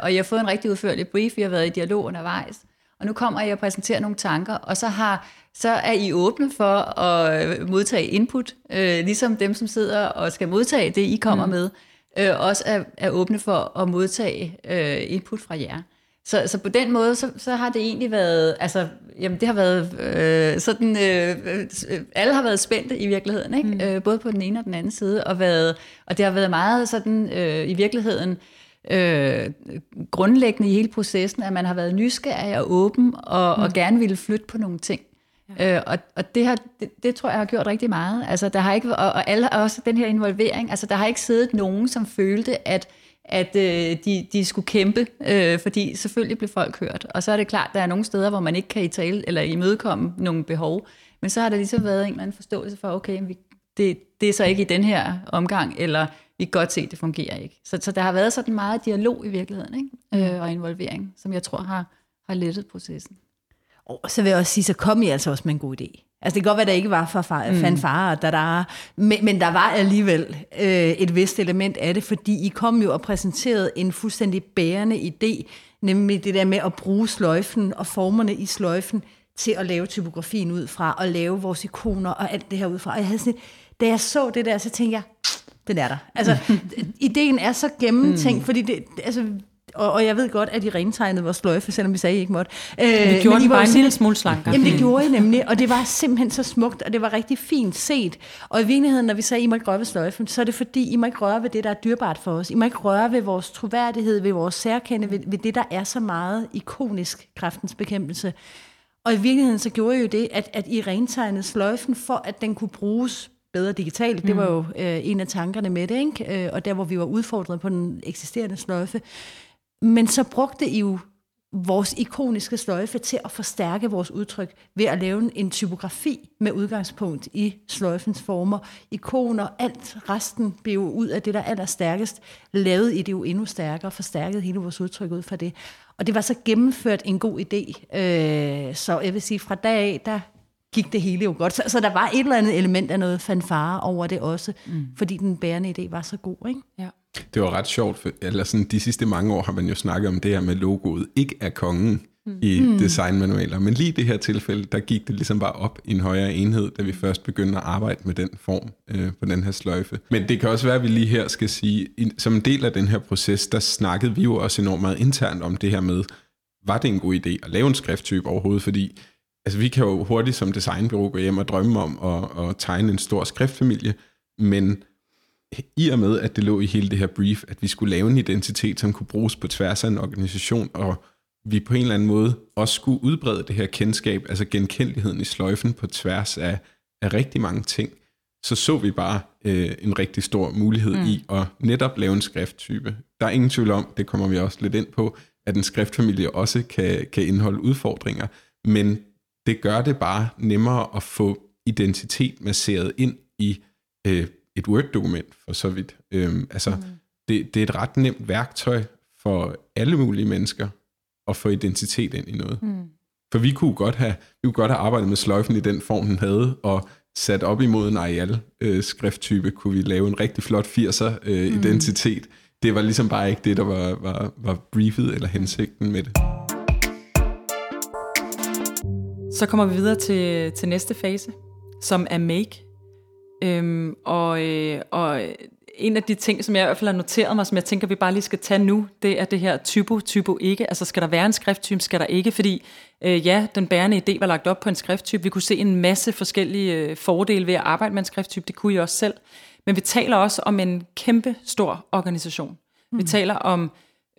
og jeg har fået en rigtig udførlig brief, vi har været i dialog undervejs, og nu kommer jeg og præsenterer nogle tanker, og så, har, så er I åbne for at modtage input, øh, ligesom dem, som sidder og skal modtage det, I kommer mm. med, øh, også er, er åbne for at modtage øh, input fra jer. Så, så på den måde, så, så har det egentlig været, altså, jamen det har været øh, sådan, øh, øh, alle har været spændte i virkeligheden, ikke? Mm. Øh, både på den ene og den anden side, og, været, og det har været meget sådan, øh, i virkeligheden, øh, grundlæggende i hele processen, at man har været nysgerrig og åben, og, mm. og gerne ville flytte på nogle ting. Ja. Øh, og og det, har, det, det tror jeg har gjort rigtig meget. Altså, der har ikke, og, og alle også den her involvering, altså der har ikke siddet nogen, som følte, at at øh, de, de skulle kæmpe, øh, fordi selvfølgelig blev folk hørt. Og så er det klart, der er nogle steder, hvor man ikke kan i tale eller imødekomme nogle behov. Men så har der ligesom været en eller anden forståelse for, okay, vi, det, det er så ikke i den her omgang, eller vi kan godt se, at det fungerer ikke. Så, så der har været sådan meget dialog i virkeligheden, ikke? Øh, og involvering, som jeg tror har, har lettet processen. Og så vil jeg også sige, så kom I altså også med en god idé. Altså det kan godt være, at der ikke var for far, mm. fanfare, der, men, men der var alligevel øh, et vist element af det, fordi I kom jo og præsenterede en fuldstændig bærende idé, nemlig det der med at bruge sløjfen og formerne i sløjfen til at lave typografien ud fra, og lave vores ikoner og alt det her ud fra. Og jeg havde sådan, da jeg så det der, så tænkte jeg, den er der. Altså, ideen er så gennemtænkt, mm. fordi det, altså, og, og jeg ved godt, at I rentegnede vores sløjfe, selvom vi sagde, I ikke måtte. Øh, det gjorde men I bare en lille smule slankere. Jamen det gjorde I nemlig, og det var simpelthen så smukt, og det var rigtig fint set. Og i virkeligheden, når vi sagde, at I må ikke røre ved sløjfen, så er det fordi, I må ikke røre ved det, der er dyrbart for os. I må ikke røre ved vores troværdighed, ved vores særkende, ved, ved det, der er så meget ikonisk kræftens bekæmpelse. Og i virkeligheden så gjorde I jo det, at, at I rentegnede sløjfen for, at den kunne bruges bedre digitalt. Mm. Det var jo øh, en af tankerne med det, ikke? Øh, og der, hvor vi var udfordret på den eksisterende sløjfe. Men så brugte I jo vores ikoniske sløjfe til at forstærke vores udtryk ved at lave en typografi med udgangspunkt i sløjfens former, ikoner, alt resten blev jo ud af det, der er allerstærkest, lavet I det jo endnu stærkere, forstærket hele vores udtryk ud fra det. Og det var så gennemført en god idé. Øh, så jeg vil sige, fra dag af, der gik det hele jo godt. Så, så der var et eller andet element af noget fanfare over det også, mm. fordi den bærende idé var så god. Ikke? Ja. Det var ret sjovt, for, eller sådan, de sidste mange år har man jo snakket om det her med logoet ikke er kongen mm. i mm. designmanualer, men lige i det her tilfælde, der gik det ligesom bare op i en højere enhed, da vi først begyndte at arbejde med den form øh, på den her sløjfe. Men det kan også være, at vi lige her skal sige, som en del af den her proces, der snakkede vi jo også enormt meget internt om det her med, var det en god idé at lave en skrifttype overhovedet, fordi altså, vi kan jo hurtigt som designbureau gå hjem og drømme om at, at tegne en stor skriftfamilie, men i og med, at det lå i hele det her brief, at vi skulle lave en identitet, som kunne bruges på tværs af en organisation, og vi på en eller anden måde også skulle udbrede det her kendskab, altså genkendeligheden i sløjfen på tværs af, af rigtig mange ting, så så vi bare øh, en rigtig stor mulighed mm. i at netop lave en skrifttype. Der er ingen tvivl om, det kommer vi også lidt ind på, at en skriftfamilie også kan, kan indeholde udfordringer, men det gør det bare nemmere at få identitet masseret ind i øh, et Word-dokument for så vidt. Øhm, altså, mm. det, det er et ret nemt værktøj for alle mulige mennesker at få identitet ind i noget. Mm. For vi kunne godt have, vi kunne godt have arbejdet med sløjfen i den form, den havde, og sat op imod en Arial-skrifttype, øh, kunne vi lave en rigtig flot 80'er-identitet. Øh, mm. Det var ligesom bare ikke det, der var, var, var briefet eller hensigten med det. Så kommer vi videre til, til næste fase, som er make. Øhm, og, øh, og en af de ting, som jeg i hvert fald har noteret mig, som jeg tænker, vi bare lige skal tage nu, det er det her typo, typo ikke. Altså skal der være en skrifttype, skal der ikke? Fordi øh, ja, den bærende idé var lagt op på en skrifttype. Vi kunne se en masse forskellige øh, fordele ved at arbejde med en skrifttype. Det kunne I også selv. Men vi taler også om en kæmpe stor organisation. Mm. Vi taler om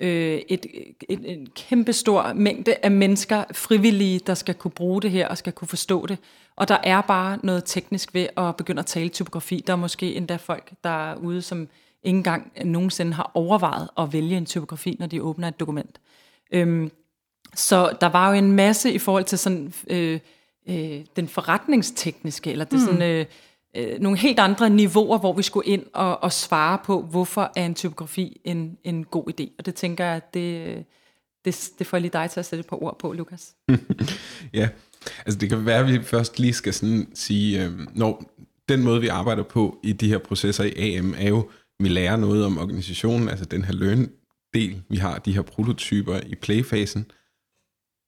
øh, et, et, en kæmpe stor mængde af mennesker, frivillige, der skal kunne bruge det her og skal kunne forstå det. Og der er bare noget teknisk ved at begynde at tale typografi. Der er måske endda folk derude, som ikke engang nogensinde har overvejet at vælge en typografi, når de åbner et dokument. Øhm, så der var jo en masse i forhold til sådan øh, øh, den forretningstekniske, eller det mm. sådan, øh, øh, nogle helt andre niveauer, hvor vi skulle ind og, og svare på, hvorfor er en typografi en, en god idé. Og det tænker jeg, at det, det, det får lige dig til at sætte et par ord på, Lukas. ja, altså det kan være, at vi først lige skal sådan sige, øh, når den måde, vi arbejder på i de her processer i AM, er jo, vi lærer noget om organisationen, altså den her learn-del, vi har de her prototyper i playfasen,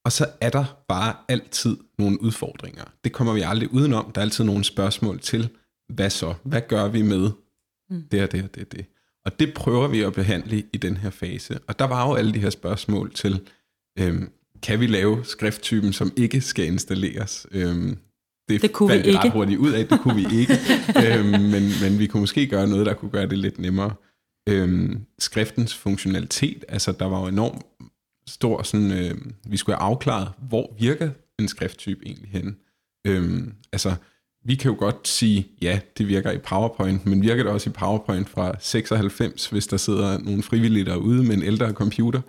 og så er der bare altid nogle udfordringer. Det kommer vi aldrig udenom. Der er altid nogle spørgsmål til, hvad så? Hvad gør vi med mm. det og det og det det? Og det prøver vi at behandle i den her fase. Og der var jo alle de her spørgsmål til, øhm, kan vi lave skrifttypen, som ikke skal installeres? Øhm, det, det kunne vi ikke. ret hurtigt ud af, det kunne vi ikke. øhm, men, men vi kunne måske gøre noget, der kunne gøre det lidt nemmere. Øhm, skriftens funktionalitet, altså der var jo enormt stor sådan, øh, vi skulle have afklaret, hvor virker en skrifttype egentlig hen. Øhm, altså, vi kan jo godt sige, ja, det virker i PowerPoint, men virker det også i PowerPoint fra 96, hvis der sidder nogle frivillige derude med en ældre computer,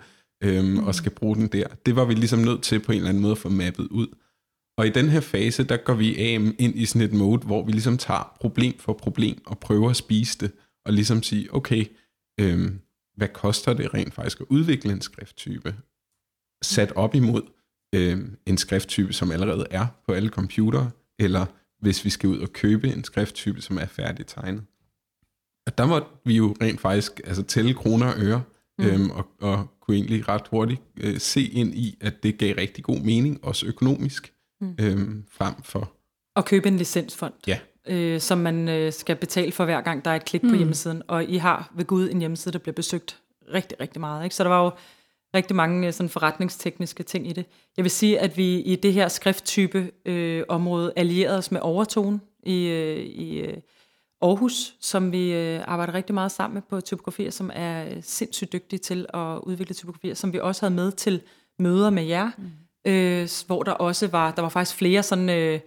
øhm, mm. og skal bruge den der. Det var vi ligesom nødt til på en eller anden måde at få mappet ud. Og i den her fase, der går vi af ind i sådan et mode, hvor vi ligesom tager problem for problem og prøver at spise det, og ligesom sige, okay, øhm, hvad koster det rent faktisk at udvikle en skrifttype, sat op imod øh, en skrifttype, som allerede er på alle computere, eller hvis vi skal ud og købe en skrifttype, som er færdigt tegnet. Og der måtte vi jo rent faktisk altså, tælle kroner og øre, mm. øhm, og, og kunne egentlig ret hurtigt øh, se ind i, at det gav rigtig god mening, også økonomisk, mm. øhm, frem for... At købe en licensfond. Ja. Øh, som man øh, skal betale for hver gang, der er et klik mm. på hjemmesiden. Og I har ved Gud en hjemmeside, der bliver besøgt rigtig, rigtig meget. Ikke? Så der var jo rigtig mange øh, sådan forretningstekniske ting i det. Jeg vil sige, at vi i det her skrifttype øh, område allierede os med Overtone i, øh, i øh, Aarhus, som vi øh, arbejder rigtig meget sammen med på typografier, som er sindssygt dygtige til at udvikle typografier, som vi også havde med til møder med jer, mm. øh, hvor der også var, der var faktisk flere sådan øh,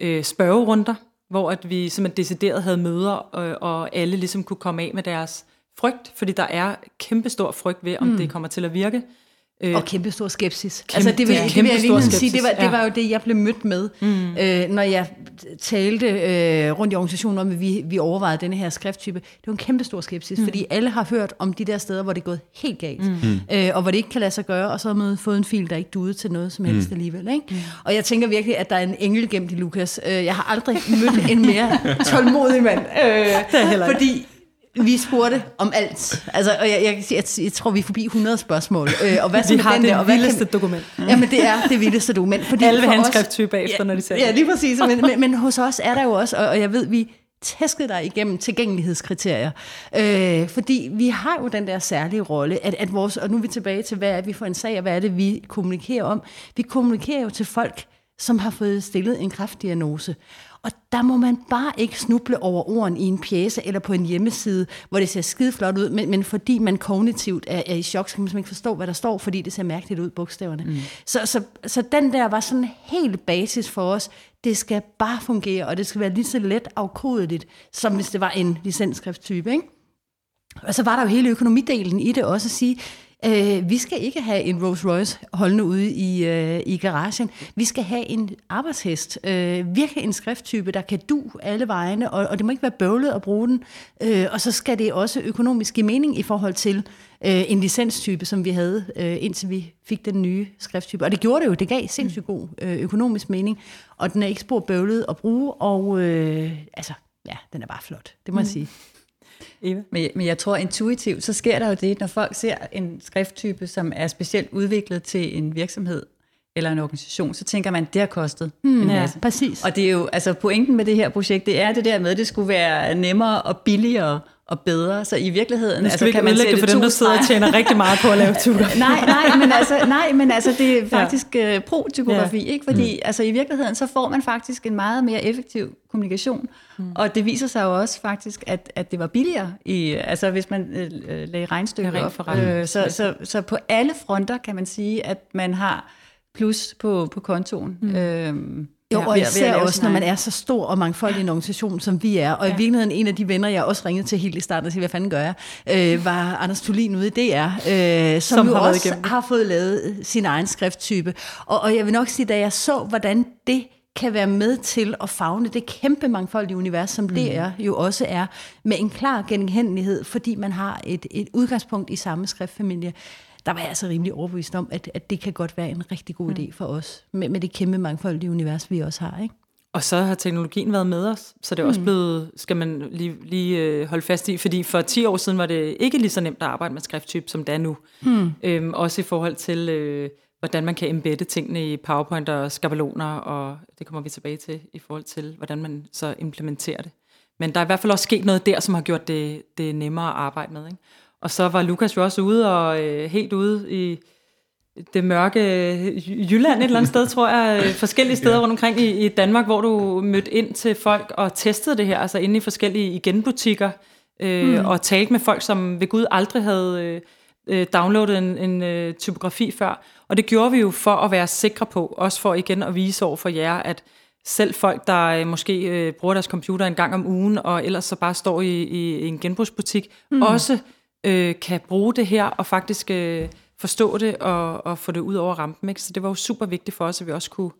øh, spørgerunder, hvor at vi simpelthen decideret havde møder, og, og alle ligesom kunne komme af med deres frygt, fordi der er kæmpestor frygt ved, om mm. det kommer til at virke. Øh, og kæmpe stor skepsis. Kæmpe, altså det vil, det vil jeg lige sige, det var, det var jo det, jeg blev mødt med, mm. øh, når jeg talte øh, rundt i organisationen om, at vi, vi overvejede denne her skrifttype. Det var en kæmpe stor skepsis, mm. fordi alle har hørt om de der steder, hvor det er gået helt galt, mm. øh, og hvor det ikke kan lade sig gøre, og så har man fået en fil, der ikke duede til noget som helst mm. alligevel. Ikke? Mm. Og jeg tænker virkelig, at der er en engel gemt i Lukas. Øh, jeg har aldrig mødt en mere tålmodig mand. Øh, det er fordi vi spurgte om alt. Altså, og jeg, jeg, jeg, jeg tror, vi er forbi 100 spørgsmål. Øh, og hvad vi har den det der, og vildeste kan, dokument. Jamen, det er det vildeste dokument. Fordi Alle vil have en skrifttype bagefter, ja, når de siger Ja, lige præcis. Men, men, men hos os er der jo også, og, og jeg ved, vi tæskede dig igennem tilgængelighedskriterier. Øh, fordi vi har jo den der særlige rolle, at, at vores, og nu er vi tilbage til, hvad er vi for en sag, og hvad er det, vi kommunikerer om. Vi kommunikerer jo til folk, som har fået stillet en kraftdiagnose. Og der må man bare ikke snuble over orden i en pjæse eller på en hjemmeside, hvor det ser skide flot ud, men, men fordi man kognitivt er, er i chok, så kan man ikke forstå, hvad der står, fordi det ser mærkeligt ud, bogstaverne. Mm. Så, så, så den der var sådan helt basis for os. Det skal bare fungere, og det skal være lige så let afkodeligt, som hvis det var en licensskrifttype. Ikke? Og så var der jo hele økonomidelen i det også at sige, Øh, vi skal ikke have en Rolls Royce holdende ude i, øh, i garagen. Vi skal have en arbejdshest. Øh, virkelig en skrifttype, der kan du alle vejene, og, og det må ikke være bøvlet at bruge den. Øh, og så skal det også økonomisk give mening i forhold til øh, en licenstype, som vi havde, øh, indtil vi fik den nye skrifttype. Og det gjorde det jo. Det gav sindssygt god øh, økonomisk mening. Og den er ikke spor bøvlet at bruge, og øh, altså, ja, den er bare flot. Det må mm. jeg sige. Eva? Men, men jeg tror intuitivt, så sker der jo det, når folk ser en skrifttype, som er specielt udviklet til en virksomhed eller en organisation, så tænker man, det har kostet mm, en masse. Ja, præcis. Og det er jo, altså pointen med det her projekt, det er det der med, at det skulle være nemmere og billigere og bedre. Så i virkeligheden... Altså, kan man det for dem, der sidder og tjener rigtig meget på at lave typografi. nej, nej, men altså, nej, men altså det er faktisk ja. uh, pro-typografi, ja. ikke? Fordi mm. altså, i virkeligheden, så får man faktisk en meget mere effektiv kommunikation. Mm. Og det viser sig jo også faktisk, at, at det var billigere, i, altså hvis man øh, lagde regnstykket op. For øh, så, så, så på alle fronter kan man sige, at man har plus på, på kontoen. Mm. Øhm, jo, og især også, når man er så stor og mangfoldig en organisation, som vi er. Og ja. i virkeligheden, en af de venner, jeg også ringede til helt i starten og sige, hvad fanden gør jeg, øh, var Anders Tulin ude i DR, øh, som, som jo har også har fået lavet sin egen skrifttype. Og, og jeg vil nok sige, da jeg så, hvordan det kan være med til at fagne det kæmpe mangfoldige univers, som mm. DR jo også er, med en klar genkendelighed, fordi man har et, et udgangspunkt i samme skriftfamilie der var jeg altså rimelig overbevist om, at, at det kan godt være en rigtig god mm. idé for os, med, med det kæmpe mangfoldige univers, vi også har. Ikke? Og så har teknologien været med os, så det er også mm. blevet, skal man lige, lige øh, holde fast i, fordi for 10 år siden var det ikke lige så nemt at arbejde med skrifttype, som det er nu. Mm. Øhm, også i forhold til, øh, hvordan man kan embedde tingene i PowerPoint og skabeloner, og det kommer vi tilbage til, i forhold til, hvordan man så implementerer det. Men der er i hvert fald også sket noget der, som har gjort det, det nemmere at arbejde med. Ikke? Og så var Lukas jo også ude og øh, helt ude i det mørke Jylland et eller andet sted, tror jeg, øh, forskellige steder ja. rundt omkring i, i Danmark, hvor du mødte ind til folk og testede det her, altså inde i forskellige igenbutikker, øh, mm. og talte med folk, som ved Gud aldrig havde øh, øh downloadet en, en øh, typografi før. Og det gjorde vi jo for at være sikre på, også for igen at vise over for jer, at selv folk, der øh, måske øh, bruger deres computer en gang om ugen, og ellers så bare står i, i, i en genbrugsbutik, mm. også øh, kan bruge det her og faktisk øh, forstå det og, og få det ud over rampen. Ikke? Så det var jo super vigtigt for os, at vi også kunne,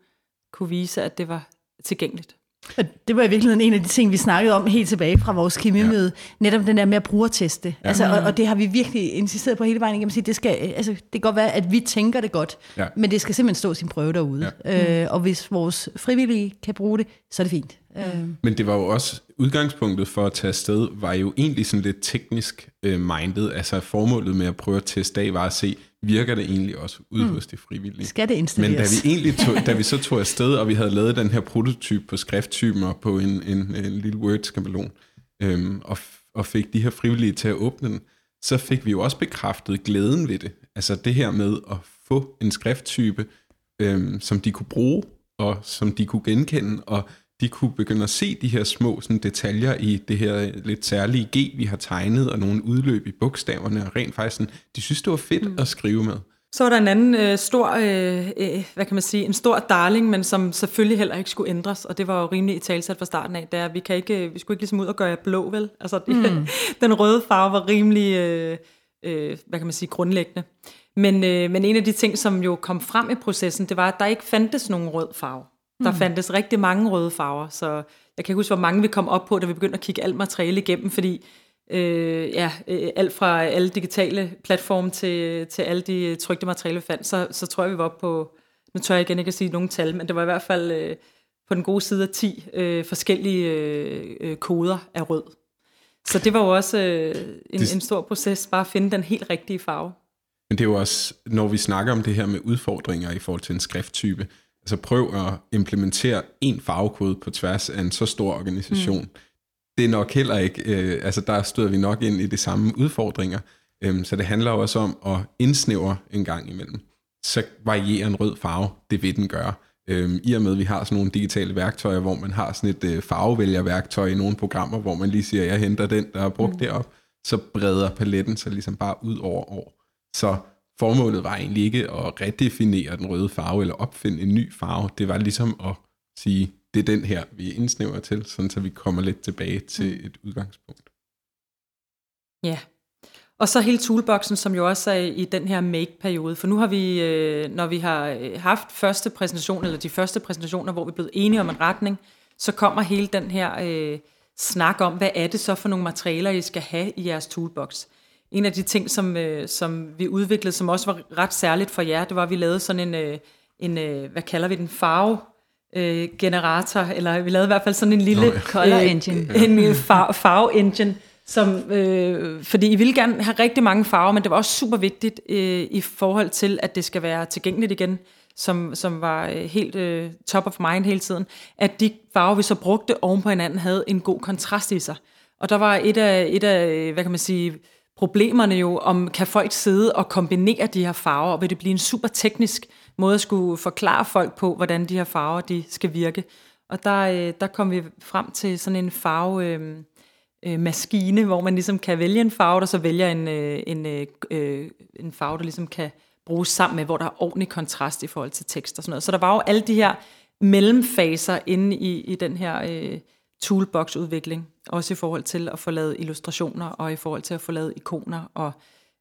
kunne vise, at det var tilgængeligt. Og det var i virkeligheden en af de ting, vi snakkede om helt tilbage fra vores kemimøde. Ja. Netop den der med at brugerteste. Ja. Altså, og, og det har vi virkelig insisteret på hele vejen igennem. Det, skal, altså, det kan godt være, at vi tænker det godt, ja. men det skal simpelthen stå sin prøve derude. Ja. Øh, og hvis vores frivillige kan bruge det, så er det fint. Øh. Men det var jo også, udgangspunktet for at tage afsted, var jo egentlig sådan lidt teknisk øh, minded. Altså formålet med at prøve at teste af, var at se, virker det egentlig også ude mm. hos de frivillige. Skal det installeres? Men da vi, egentlig tog, da vi så tog afsted, og vi havde lavet den her prototype på skrifttypen og på en, en, en lille Word-skabelon, øhm, og, og fik de her frivillige til at åbne den, så fik vi jo også bekræftet glæden ved det. Altså det her med at få en skrifttype, øhm, som de kunne bruge, og som de kunne genkende, og de kunne begynde at se de her små sådan, detaljer i det her lidt særlige G, vi har tegnet, og nogle udløb i bogstaverne, og rent faktisk sådan, de synes, det var fedt mm. at skrive med. Så var der en anden øh, stor, øh, øh, hvad kan man sige, en stor darling, men som selvfølgelig heller ikke skulle ændres, og det var jo rimelig i talsat fra starten af, der vi kan ikke, vi skulle ikke ligesom ud og gøre blå, vel? Altså, mm. den røde farve var rimelig, øh, øh, hvad kan man sige, grundlæggende. Men, øh, men en af de ting, som jo kom frem i processen, det var, at der ikke fandtes nogen rød farve. Der mm. fandtes rigtig mange røde farver, så jeg kan huske, hvor mange vi kom op på, da vi begyndte at kigge alt materiale igennem, fordi øh, ja, øh, alt fra alle digitale platforme til, til alle de trygte materialer, vi fandt, så, så tror jeg, vi var oppe på, nu tør jeg igen ikke at sige nogen tal, men det var i hvert fald øh, på den gode side af 10 øh, forskellige øh, øh, koder af rød. Så det var jo også øh, en, det, en stor proces, bare at finde den helt rigtige farve. Men det er jo også, når vi snakker om det her med udfordringer i forhold til en skrifttype, Altså prøv at implementere en farvekode på tværs af en så stor organisation. Mm. Det er nok heller ikke, øh, altså der støder vi nok ind i de samme udfordringer. Øhm, så det handler også om at indsnævre en gang imellem. Så varierer en rød farve, det vil den gøre. Øhm, I og med, at vi har sådan nogle digitale værktøjer, hvor man har sådan et øh, farvevælgerværktøj i nogle programmer, hvor man lige siger, jeg henter den, der er brugt mm. derop, så breder paletten sig ligesom bare ud over år. Så formålet var egentlig ikke at redefinere den røde farve eller opfinde en ny farve. Det var ligesom at sige, det er den her, vi indsnæver til, sådan så vi kommer lidt tilbage til mm. et udgangspunkt. Ja, og så hele toolboxen, som jo også er i den her make-periode. For nu har vi, øh, når vi har øh, haft første præsentation, eller de første præsentationer, hvor vi er blevet enige om en retning, så kommer hele den her øh, snak om, hvad er det så for nogle materialer, I skal have i jeres toolbox en af de ting, som, øh, som vi udviklede, som også var ret særligt for jer, det var, at vi lavede sådan en, øh, en øh, hvad kalder vi den, farve øh, generator, eller vi lavede i hvert fald sådan en lille oh, color øh, engine. en øh, far, farve engine, som, øh, fordi I ville gerne have rigtig mange farver, men det var også super vigtigt øh, i forhold til, at det skal være tilgængeligt igen, som, som var øh, helt øh, top of mind hele tiden, at de farver, vi så brugte oven på hinanden, havde en god kontrast i sig. Og der var et af, et af hvad kan man sige, problemerne jo, om kan folk sidde og kombinere de her farver, og vil det blive en super teknisk måde at skulle forklare folk på, hvordan de her farver de skal virke. Og der, øh, der kom vi frem til sådan en farve... Øh, øh, maskine, hvor man ligesom kan vælge en farve, der så vælger en, øh, en, øh, øh en farve, der ligesom kan bruges sammen med, hvor der er ordentlig kontrast i forhold til tekst og sådan noget. Så der var jo alle de her mellemfaser inde i, i den her øh, toolbox-udvikling, også i forhold til at få lavet illustrationer, og i forhold til at få lavet ikoner, og,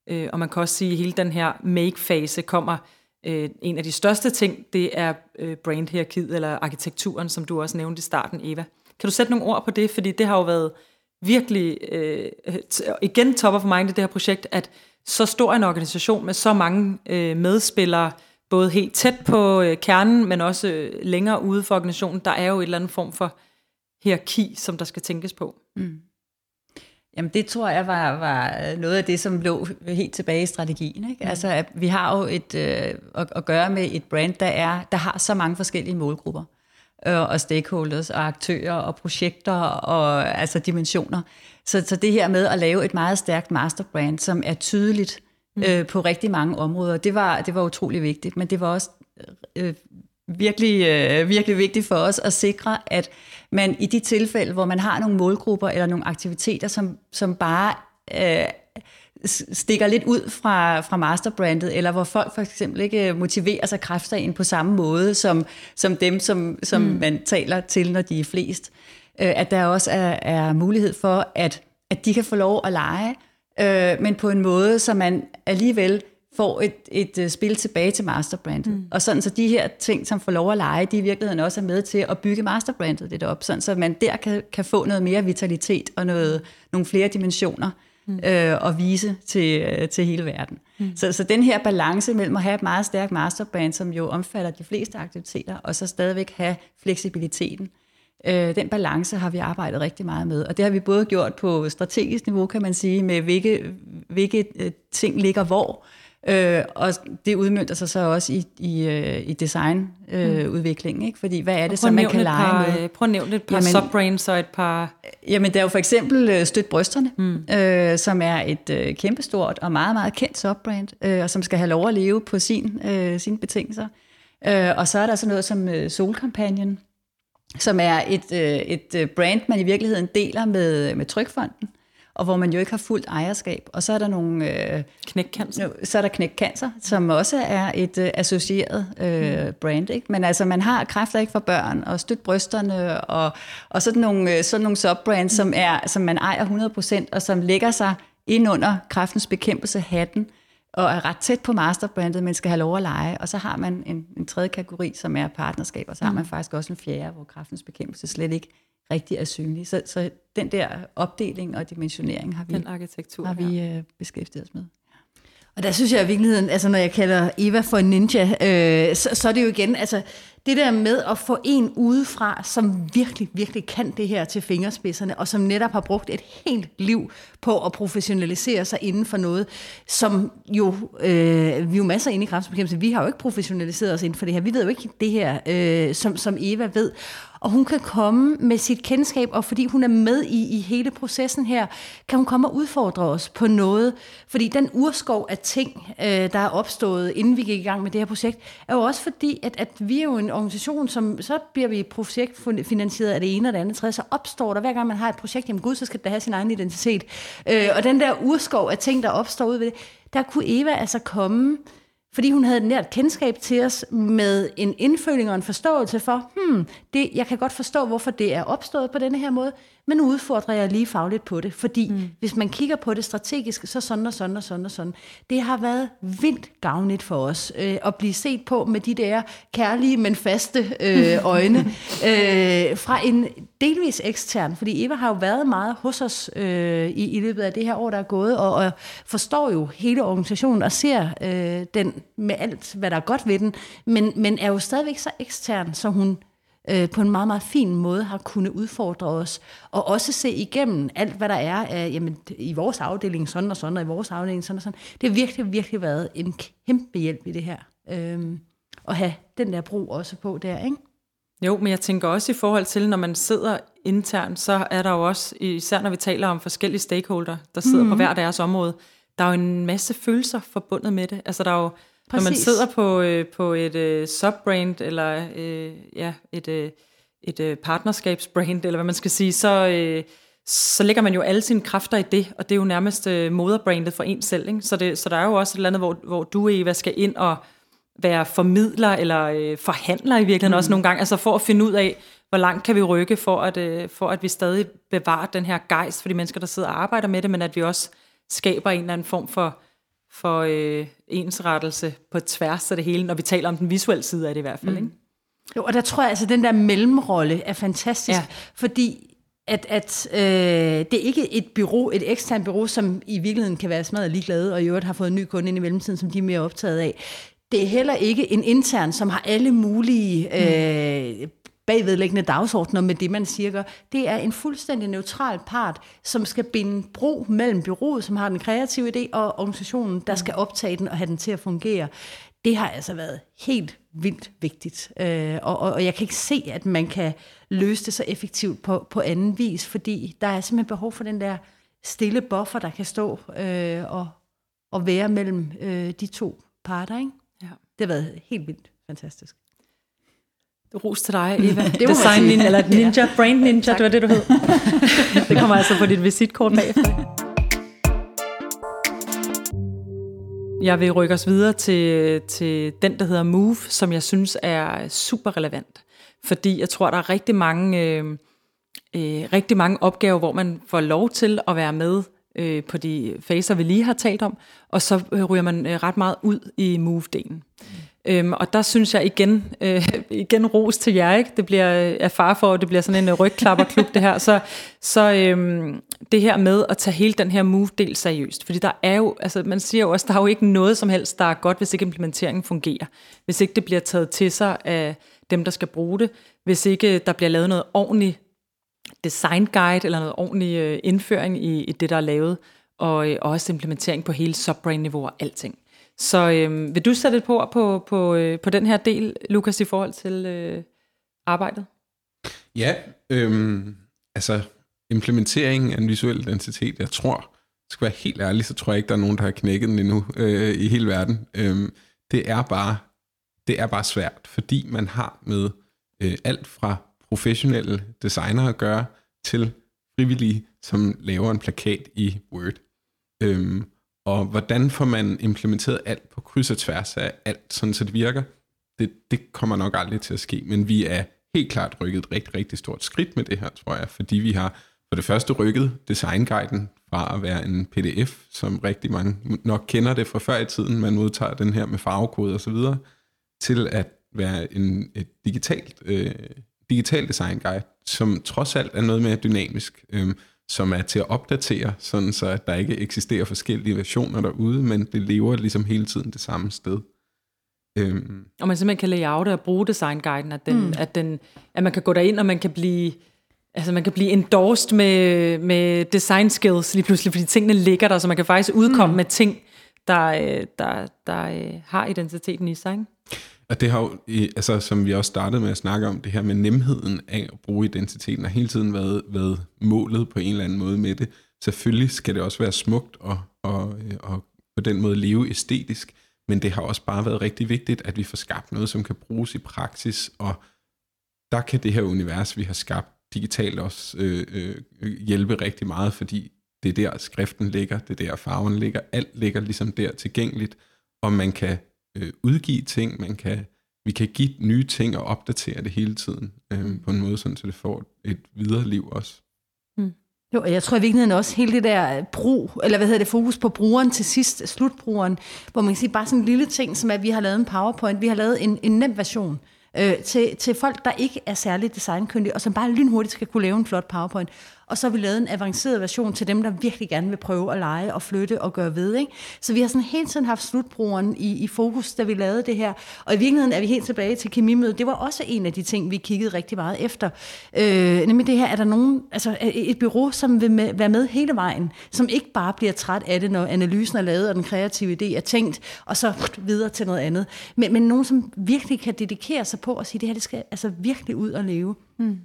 øh, og man kan også sige, at hele den her make-fase kommer, øh, en af de største ting, det er øh, brandhierarkiet, eller arkitekturen, som du også nævnte i starten, Eva. Kan du sætte nogle ord på det? Fordi det har jo været virkelig, øh, igen topper for mig det her projekt, at så stor en organisation med så mange øh, medspillere, både helt tæt på øh, kernen, men også øh, længere ude for organisationen, der er jo et eller andet form for hierarki, som der skal tænkes på. Mm. Jamen det tror jeg var, var noget af det, som lå helt tilbage i strategien. Ikke? Mm. Altså at vi har jo et, øh, at, at gøre med et brand, der, er, der har så mange forskellige målgrupper øh, og stakeholders og aktører og projekter og altså dimensioner. Så, så det her med at lave et meget stærkt masterbrand, som er tydeligt mm. øh, på rigtig mange områder, det var, det var utrolig vigtigt, men det var også øh, virkelig, øh, virkelig vigtigt for os at sikre, at man i de tilfælde, hvor man har nogle målgrupper eller nogle aktiviteter, som, som bare øh, stikker lidt ud fra, fra masterbrandet, eller hvor folk for eksempel ikke motiverer sig kræftsagen på samme måde, som, som dem, som, som mm. man taler til, når de er flest. Øh, at der også er, er mulighed for, at, at de kan få lov at lege, øh, men på en måde, så man alligevel får et, et uh, spil tilbage til masterbrandet. Mm. Og sådan så de her ting, som får lov at lege, de i virkeligheden også er med til at bygge masterbrandet lidt op, sådan så man der kan, kan få noget mere vitalitet og noget, nogle flere dimensioner mm. øh, og vise til, øh, til hele verden. Mm. Så, så den her balance mellem at have et meget stærkt masterbrand, som jo omfatter de fleste aktiviteter, og så stadigvæk have fleksibiliteten, øh, den balance har vi arbejdet rigtig meget med. Og det har vi både gjort på strategisk niveau, kan man sige, med hvilke, hvilke øh, ting ligger hvor, Øh, og det udmyndter sig så også i, i, øh, i designudviklingen, øh, ikke? fordi hvad er det, som man kan lege par, med? Prøv at nævne et par jamen, subbrains og et par... Jamen, der er jo for eksempel øh, Støt Brysterne, mm. øh, som er et øh, kæmpestort og meget, meget kendt subbrand, øh, og som skal have lov at leve på sin, øh, sine betingelser. Øh, og så er der sådan noget som øh, Solkampagnen, som er et, øh, et brand, man i virkeligheden deler med, med Trykfonden, og hvor man jo ikke har fuldt ejerskab. Og så er der nogle... Øh, knækcancer. Så er der knækcancer, som også er et øh, associeret øh, mm. brand. Ikke? Men altså, man har kræfter ikke for børn, og støt brysterne, og, og sådan nogle, øh, sådan nogle subbrands, mm. som, er, som man ejer 100%, og som lægger sig ind under kræftens bekæmpelse hatten, og er ret tæt på masterbrandet, men skal have lov at lege. Og så har man en, en tredje kategori, som er partnerskab, og så har man mm. faktisk også en fjerde, hvor kræftens bekæmpelse slet ikke rigtig er synlig. Så, så den der opdeling og dimensionering har vi, den arkitektur, har vi øh, beskæftiget os med. Og der synes jeg i virkeligheden, altså når jeg kalder Eva for en ninja, øh, så, så er det jo igen, altså det der med at få en udefra, som virkelig, virkelig kan det her til fingerspidserne, og som netop har brugt et helt liv på at professionalisere sig inden for noget, som jo, øh, vi er jo masser inde i kræftbekæmpelse, vi har jo ikke professionaliseret os inden for det her, vi ved jo ikke det her, øh, som, som Eva ved, og hun kan komme med sit kendskab, og fordi hun er med i, i hele processen her, kan hun komme og udfordre os på noget. Fordi den urskov af ting, øh, der er opstået, inden vi gik i gang med det her projekt, er jo også fordi, at, at vi er jo en organisation, som så bliver vi projektfinansieret af det ene og det andet tredje, så opstår der, hver gang man har et projekt, jamen gud, så skal det have sin egen identitet. Øh, og den der urskov af ting, der opstår ud ved det, der kunne Eva altså komme fordi hun havde et nært kendskab til os med en indføling og en forståelse for, hmm, det, jeg kan godt forstå, hvorfor det er opstået på denne her måde, men nu udfordrer jeg lige fagligt på det, fordi mm. hvis man kigger på det strategisk, så sådan og sådan og sådan og sådan. Det har været vildt gavnligt for os øh, at blive set på med de der kærlige, men faste øh, øjne øh, fra en delvis ekstern, fordi Eva har jo været meget hos os øh, i, i løbet af det her år, der er gået, og, og forstår jo hele organisationen og ser øh, den med alt, hvad der er godt ved den, men, men er jo stadigvæk så ekstern, så hun øh, på en meget, meget fin måde har kunnet udfordre os, og også se igennem alt, hvad der er af, jamen, i vores afdeling sådan og sådan, og i vores afdeling sådan og sådan. Det har virkelig, virkelig været en kæmpe hjælp i det her. Øh, at have den der bro også på der, ikke? Jo, men jeg tænker også i forhold til, når man sidder internt, så er der jo også, især når vi taler om forskellige stakeholder, der sidder mm. på hver deres område, der er jo en masse følelser forbundet med det. Altså der er jo, Præcis. når man sidder på, øh, på et øh, subbrand, eller øh, ja, et, øh, et øh, partnerskabsbrand, eller hvad man skal sige, så, øh, så lægger man jo alle sine kræfter i det, og det er jo nærmest øh, moderbrandet for en selv. Ikke? Så, det, så der er jo også et eller andet, hvor, hvor du, Eva, skal ind og være formidler eller øh, forhandler i virkeligheden mm. også nogle gange, altså for at finde ud af, hvor langt kan vi rykke for at, øh, for at vi stadig bevarer den her gejst for de mennesker, der sidder og arbejder med det, men at vi også skaber en eller anden form for, for øh, ensrettelse på tværs af det hele, når vi taler om den visuelle side af det i hvert fald. Mm. Ikke? Jo, og der tror jeg altså, at den der mellemrolle er fantastisk, ja. fordi at, at øh, det er ikke et bureau, et eksternt bureau, som i virkeligheden kan være smadret ligeglade, og i øvrigt har fået en ny kunde ind i mellemtiden, som de er mere optaget af. Det er heller ikke en intern, som har alle mulige øh, bagvedlæggende dagsordner med det, man siger. Det er en fuldstændig neutral part, som skal binde bro mellem byrådet, som har den kreative idé, og organisationen, der skal optage den og have den til at fungere. Det har altså været helt vildt vigtigt. Øh, og, og, og jeg kan ikke se, at man kan løse det så effektivt på, på anden vis, fordi der er simpelthen behov for den der stille buffer, der kan stå øh, og, og være mellem øh, de to parter. Ikke? Ja. Det har været helt vildt fantastisk. Ros til dig, Eva. det Design ninja, eller ninja, brand ninja, det var det, du hed. det kommer altså på dit visitkort bagefter. Jeg vil rykke os videre til, til den, der hedder Move, som jeg synes er super relevant. Fordi jeg tror, der er rigtig mange, øh, øh, rigtig mange opgaver, hvor man får lov til at være med øh, på de faser, vi lige har talt om, og så øh, ryger man øh, ret meget ud i Move-delen. Mm. Øhm, og der synes jeg igen, øh, igen ros til jer, ikke? det bliver øh, af far for, det bliver sådan en øh, rygklapperklub det her, så, så øhm, det her med at tage hele den her move-del seriøst, fordi der er jo, altså man siger jo også, der er jo ikke noget som helst, der er godt, hvis ikke implementeringen fungerer, hvis ikke det bliver taget til sig af dem, der skal bruge det, hvis ikke øh, der bliver lavet noget ordentligt design guide, eller noget ordentlig indføring i, i det, der er lavet, og, øh, også implementering på hele subbrain-niveau og alting. Så øh, vil du sætte et på på, på, øh, på den her del, Lukas, i forhold til øh, arbejdet? Ja, øh, altså implementering af en visuel identitet, jeg tror, skal være helt ærlig, så tror jeg ikke, der er nogen, der har knækket den endnu øh, i hele verden. Øh, det er bare det er bare svært, fordi man har med øh, alt fra professionelle designere at gøre, til frivillige, som laver en plakat i Word. Øh, og hvordan får man implementeret alt på kryds og tværs af alt, sådan så det virker? Det, det kommer nok aldrig til at ske, men vi er helt klart rykket et rigtig, rigtig stort skridt med det her, tror jeg, fordi vi har for det første rykket designguiden fra at være en pdf, som rigtig mange nok kender det fra før i tiden, man modtager den her med farvekode og så videre, til at være en, et digitalt, øh, digital design guide, som trods alt er noget mere dynamisk. Øh, som er til at opdatere, sådan så at der ikke eksisterer forskellige versioner derude, men det lever ligesom hele tiden det samme sted. Øhm. Og man simpelthen kan layoute og bruge designguiden, at, den, mm. at, den, at man kan gå derind, og man kan blive, altså man kan blive endorsed med, med design skills lige pludselig, fordi tingene ligger der, så man kan faktisk udkomme mm. med ting, der, øh, der, der, der har identiteten i sig. Ikke? Og det har jo, altså, som vi også startede med at snakke om, det her med nemheden af at bruge identiteten, har hele tiden været, været målet på en eller anden måde med det. Selvfølgelig skal det også være smukt og, og, øh, og på den måde leve æstetisk, men det har også bare været rigtig vigtigt, at vi får skabt noget, som kan bruges i praksis, og der kan det her univers, vi har skabt digitalt også øh, øh, hjælpe rigtig meget, fordi det er der skriften ligger, det er der farven ligger, alt ligger ligesom der tilgængeligt, og man kan øh, udgive ting, man kan, vi kan give nye ting og opdatere det hele tiden øh, på en måde, sådan, så det får et videre liv også. Mm. Jo, og jeg tror i virkeligheden også hele det der brug, eller hvad hedder det, fokus på brugeren til sidst, slutbrugeren, hvor man kan sige bare sådan en lille ting, som at vi har lavet en PowerPoint, vi har lavet en, en nem version øh, til, til folk, der ikke er særligt designkyndige, og som bare lynhurtigt skal kunne lave en flot PowerPoint og så har vi lavet en avanceret version til dem, der virkelig gerne vil prøve at lege og flytte og gøre ved. Ikke? Så vi har sådan hele tiden haft slutbrugeren i, i fokus, da vi lavede det her. Og i virkeligheden er vi helt tilbage til kemimødet. Det var også en af de ting, vi kiggede rigtig meget efter. Øh, nemlig det her, er der nogen, altså et bureau, som vil med, være med hele vejen, som ikke bare bliver træt af det, når analysen er lavet, og den kreative idé er tænkt, og så videre til noget andet. Men, men nogen, som virkelig kan dedikere sig på at sige, det her det skal altså virkelig ud og leve. Mm.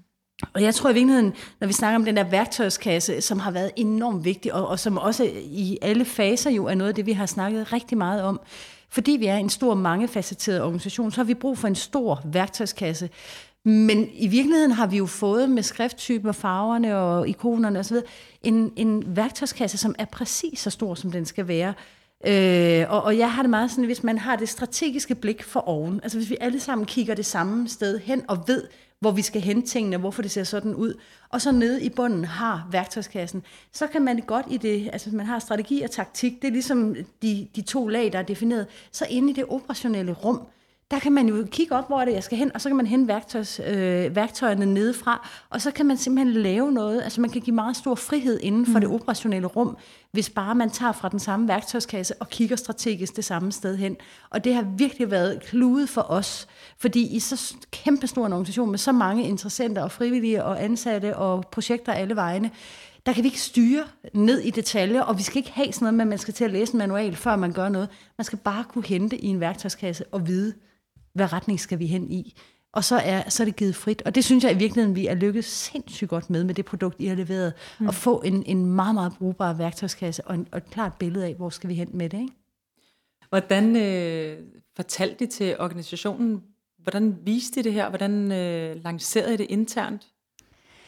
Og jeg tror i virkeligheden, når vi snakker om den der værktøjskasse, som har været enormt vigtig, og, og som også i alle faser jo er noget af det, vi har snakket rigtig meget om, fordi vi er en stor, mangefacetteret organisation, så har vi brug for en stor værktøjskasse. Men i virkeligheden har vi jo fået med skrifttyper, farverne og ikonerne osv. En, en værktøjskasse, som er præcis så stor, som den skal være. Øh, og, og jeg har det meget sådan, hvis man har det strategiske blik for oven, altså hvis vi alle sammen kigger det samme sted hen og ved, hvor vi skal hente tingene, hvorfor det ser sådan ud, og så nede i bunden har værktøjskassen, så kan man godt i det, altså man har strategi og taktik, det er ligesom de, de to lag, der er defineret, så inde i det operationelle rum, der kan man jo kigge op, hvor er det, jeg skal hen, og så kan man hente værktøjs, øh, værktøjerne nedefra, og så kan man simpelthen lave noget, altså man kan give meget stor frihed inden for mm. det operationelle rum, hvis bare man tager fra den samme værktøjskasse og kigger strategisk det samme sted hen. Og det har virkelig været kludet for os, fordi i så kæmpe stor en organisation med så mange interessenter og frivillige og ansatte og projekter alle vegne, der kan vi ikke styre ned i detaljer, og vi skal ikke have sådan noget med, at man skal til at læse en manual, før man gør noget. Man skal bare kunne hente i en værktøjskasse og vide, hvad retning skal vi hen i. Og så er, så er det givet frit. Og det synes jeg i virkeligheden, vi er lykkedes sindssygt godt med, med det produkt, I har leveret. Mm. At få en, en meget, meget brugbar værktøjskasse og, en, og et klart billede af, hvor skal vi hen med det. Ikke? Hvordan øh, fortalte I til organisationen, hvordan viste I det her? Hvordan øh, lancerede I det internt?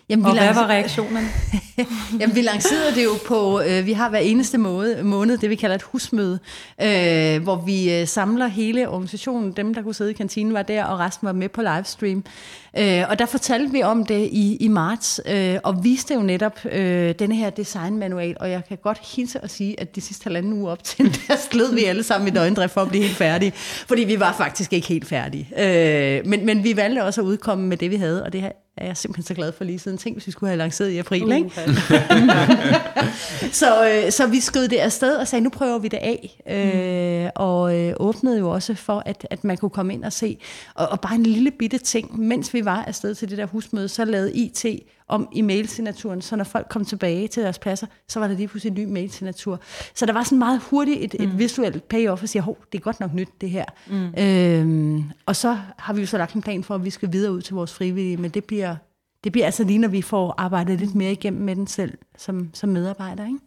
Jamen, vi og hvad var reaktionen? Jamen, vi lancerede det jo på, øh, vi har hver eneste måned, måned det vi kalder et husmøde, øh, hvor vi øh, samler hele organisationen. Dem, der kunne sidde i kantinen, var der, og resten var med på livestream. Øh, og der fortalte vi om det i, i marts, øh, og viste jo netop øh, denne her designmanual, og jeg kan godt hilse at sige, at de sidste halvanden uge op til, der sled vi alle sammen i døgndrift for at blive helt færdige, fordi vi var faktisk ikke helt færdige. Øh, men, men vi valgte også at udkomme med det, vi havde, og det her er jeg simpelthen så glad for lige siden. Tænk, hvis vi skulle have lanceret i april, uh, ikke? så, øh, så vi skød det afsted og sagde, nu prøver vi det af. Øh, og øh, åbnede jo også for, at, at man kunne komme ind og se. Og, og bare en lille bitte ting, mens vi var afsted til det der husmøde, så lavede IT om i mailsignaturen, så når folk kom tilbage til deres pladser, så var der lige pludselig en ny mailsignatur. Så der var sådan meget hurtigt et, mm. et visuelt payoff, og siger, hov, det er godt nok nyt det her. Mm. Øhm, og så har vi jo så lagt en plan for, at vi skal videre ud til vores frivillige, men det bliver, det bliver altså lige, når vi får arbejdet lidt mere igennem med den selv som, som medarbejder, ikke?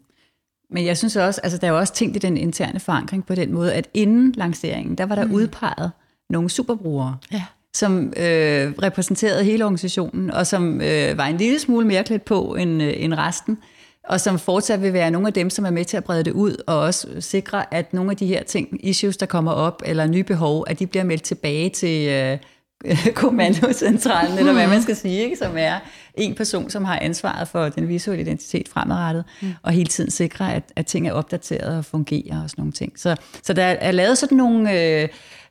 Men jeg synes også, altså der er jo også tænkt i den interne forankring på den måde, at inden lanceringen, der var der mm. udpeget nogle superbrugere. Ja som øh, repræsenterede hele organisationen, og som øh, var en lille smule mere klædt på end, øh, end resten, og som fortsat vil være nogle af dem, som er med til at brede det ud, og også sikre, at nogle af de her ting, issues, der kommer op, eller nye behov, at de bliver meldt tilbage til øh, kommandocentralen, eller hvad man skal sige, ikke? som er en person, som har ansvaret for den visuelle identitet fremadrettet, mm. og hele tiden sikre, at, at ting er opdateret og fungerer og sådan nogle ting. Så, så der er lavet sådan nogle... Øh,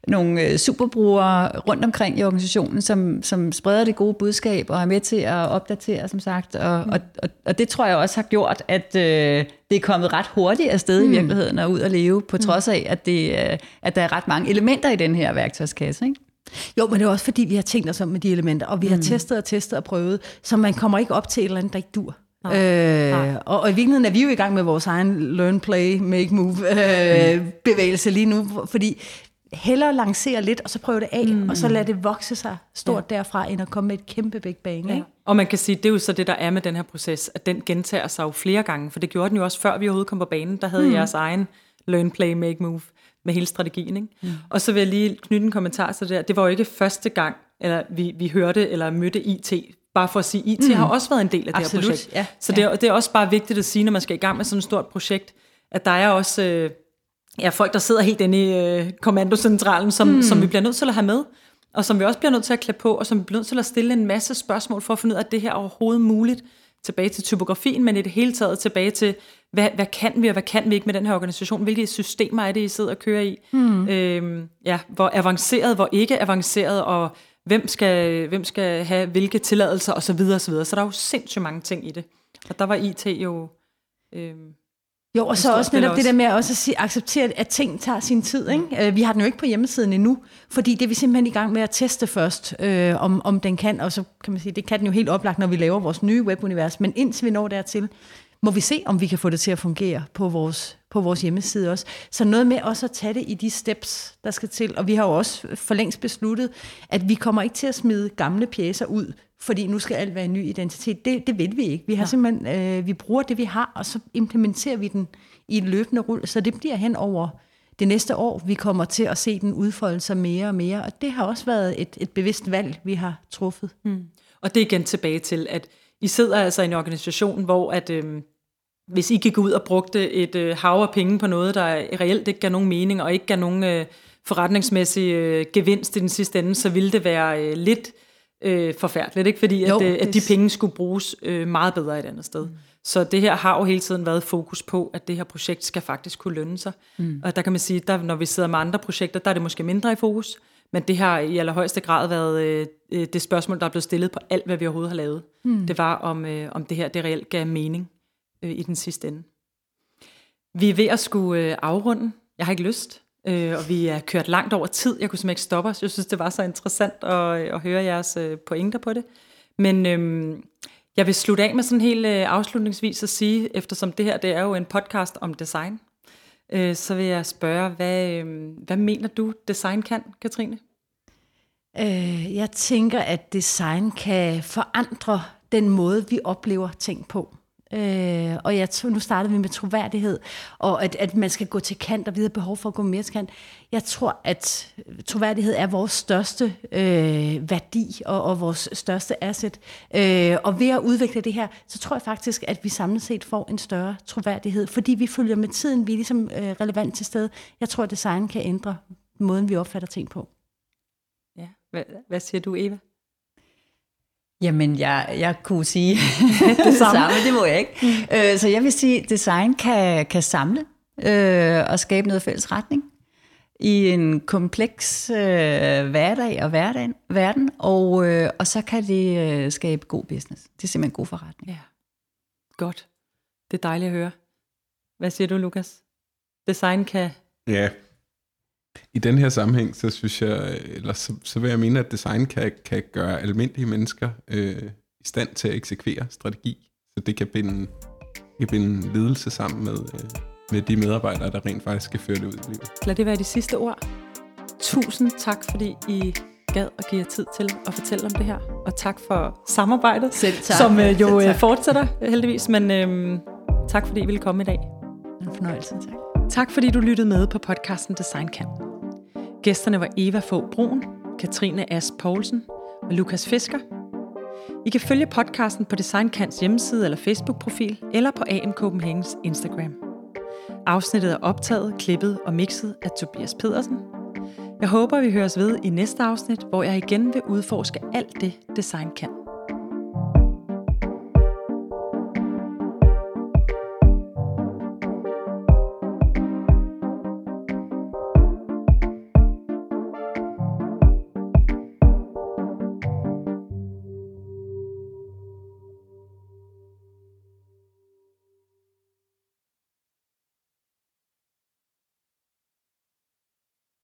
nogle øh, superbrugere rundt omkring i organisationen, som, som spreder det gode budskab og er med til at opdatere, som sagt. Og, mm. og, og, og det tror jeg også har gjort, at øh, det er kommet ret hurtigt afsted mm. i virkeligheden og ud at leve, på mm. trods af, at, det, øh, at der er ret mange elementer i den her værktøjskasse. Ikke? Jo, men det er også fordi, vi har tænkt os om med de elementer, og vi har mm. testet og testet og prøvet, så man kommer ikke op til et eller andet, der ikke dur. Nej, øh, nej. Og, og i virkeligheden er vi jo i gang med vores egen learn, play, make, move øh, mm. bevægelse lige nu, fordi hellere lancere lidt, og så prøve det af, mm. og så lade det vokse sig stort ja. derfra, end at komme med et kæmpe big bang. Ja. Ikke? Og man kan sige, det er jo så det, der er med den her proces, at den gentager sig jo flere gange, for det gjorde den jo også før vi overhovedet kom på banen, der havde mm. jeres egen learn, play, make, move med hele strategien. Ikke? Mm. Og så vil jeg lige knytte en kommentar til det der. Det var jo ikke første gang, eller vi, vi hørte eller mødte IT bare for at sige, IT mm. har også været en del af Absolut, det her projekt. Ja, så. Det, er, det er også bare vigtigt at sige, når man skal i gang med sådan et stort projekt, at der er også øh, ja, folk, der sidder helt inde i øh, kommandocentralen, som, mm. som vi bliver nødt til at have med, og som vi også bliver nødt til at klæde på, og som vi bliver nødt til at stille en masse spørgsmål for at finde ud af, at det her er overhovedet muligt, tilbage til typografien, men i det hele taget tilbage til, hvad, hvad kan vi, og hvad kan vi ikke med den her organisation? Hvilke systemer er det, I sidder og kører i? Mm. Øhm, ja, hvor avanceret, hvor ikke avanceret, og hvem skal, hvem skal have hvilke tilladelser, osv. osv. Så der er jo sindssygt mange ting i det. Og der var IT jo... Øh, jo, og så også netop også. det der med at også at sige, acceptere, at ting tager sin tid. Ikke? Mm. Vi har den jo ikke på hjemmesiden endnu, fordi det er vi simpelthen i gang med at teste først, øh, om, om den kan. Og så kan man sige, det kan den jo helt oplagt, når vi laver vores nye webunivers. Men indtil vi når dertil, må vi se, om vi kan få det til at fungere på vores, på vores hjemmeside også. Så noget med også at tage det i de steps, der skal til. Og vi har jo også for længst besluttet, at vi kommer ikke til at smide gamle pjæser ud, fordi nu skal alt være en ny identitet. Det, det vil vi ikke. Vi har ja. simpelthen, øh, vi bruger det, vi har, og så implementerer vi den i et løbende rull. Så det bliver hen over det næste år, vi kommer til at se den udfolde sig mere og mere. Og det har også været et, et bevidst valg, vi har truffet. Mm. Og det er igen tilbage til, at i sidder altså i en organisation, hvor at, øh, hvis I gik ud og brugte et øh, hav af penge på noget, der reelt ikke gav nogen mening, og ikke gav nogen øh, forretningsmæssig øh, gevinst i den sidste ende, så ville det være øh, lidt øh, forfærdeligt, ikke? fordi jo, at, øh, at de penge skulle bruges øh, meget bedre et andet sted. Mm. Så det her har jo hele tiden været fokus på, at det her projekt skal faktisk kunne lønne sig. Mm. Og der kan man sige, at når vi sidder med andre projekter, der er det måske mindre i fokus, men det har i allerhøjeste grad været øh, øh, det spørgsmål, der er blevet stillet på alt, hvad vi overhovedet har lavet. Mm. Det var, om, øh, om det her det reelt gav mening øh, i den sidste ende. Vi er ved at skulle øh, afrunde. Jeg har ikke lyst, øh, og vi er kørt langt over tid. Jeg kunne simpelthen ikke stoppe os. Jeg synes, det var så interessant at, øh, at høre jeres øh, pointer på det. Men øh, jeg vil slutte af med sådan helt øh, afslutningsvis at sige, eftersom det her det er jo en podcast om design, øh, så vil jeg spørge, hvad, øh, hvad mener du, design kan, Katrine? Øh, jeg tænker, at design kan forandre den måde, vi oplever ting på. Øh, og jeg tror, nu startede vi med troværdighed, og at, at man skal gå til kant, og vi har behov for at gå mere til kant. Jeg tror, at troværdighed er vores største øh, værdi og, og vores største asset. Øh, og ved at udvikle det her, så tror jeg faktisk, at vi samlet set får en større troværdighed, fordi vi følger med tiden, vi er ligesom øh, relevant til stede. Jeg tror, at design kan ændre måden, vi opfatter ting på. Ja, hvad, hvad siger du, Eva? Jamen, jeg, jeg kunne sige det samme. samme, det må jeg ikke. Mm. Øh, så jeg vil sige, at design kan, kan samle øh, og skabe noget fælles retning i en kompleks øh, hverdag og hverdagen, verden, og, øh, og så kan det øh, skabe god business. Det er simpelthen god forretning. Ja. Godt. Det er dejligt at høre. Hvad siger du, Lukas? Design kan... Ja, i den her sammenhæng, så synes jeg, eller så, så vil jeg mene, at design kan, kan gøre almindelige mennesker øh, i stand til at eksekvere strategi, så det kan binde, kan binde ledelse sammen med, øh, med de medarbejdere, der rent faktisk skal føre det ud i livet. Lad det være de sidste ord. Tusind tak, fordi I gad at give jer tid til at fortælle om det her. Og tak for samarbejdet, Selv tak. som øh, jo Selv tak. fortsætter heldigvis. Men øh, tak, fordi I ville komme i dag. En fornøjelse, tak. Tak fordi du lyttede med på podcasten Design Camp. Gæsterne var Eva Fogh Brun, Katrine As Poulsen og Lukas Fisker. I kan følge podcasten på Designkants hjemmeside eller Facebook-profil, eller på AM Copenhagens Instagram. Afsnittet er optaget, klippet og mixet af Tobias Pedersen. Jeg håber, vi høres ved i næste afsnit, hvor jeg igen vil udforske alt det, design kan.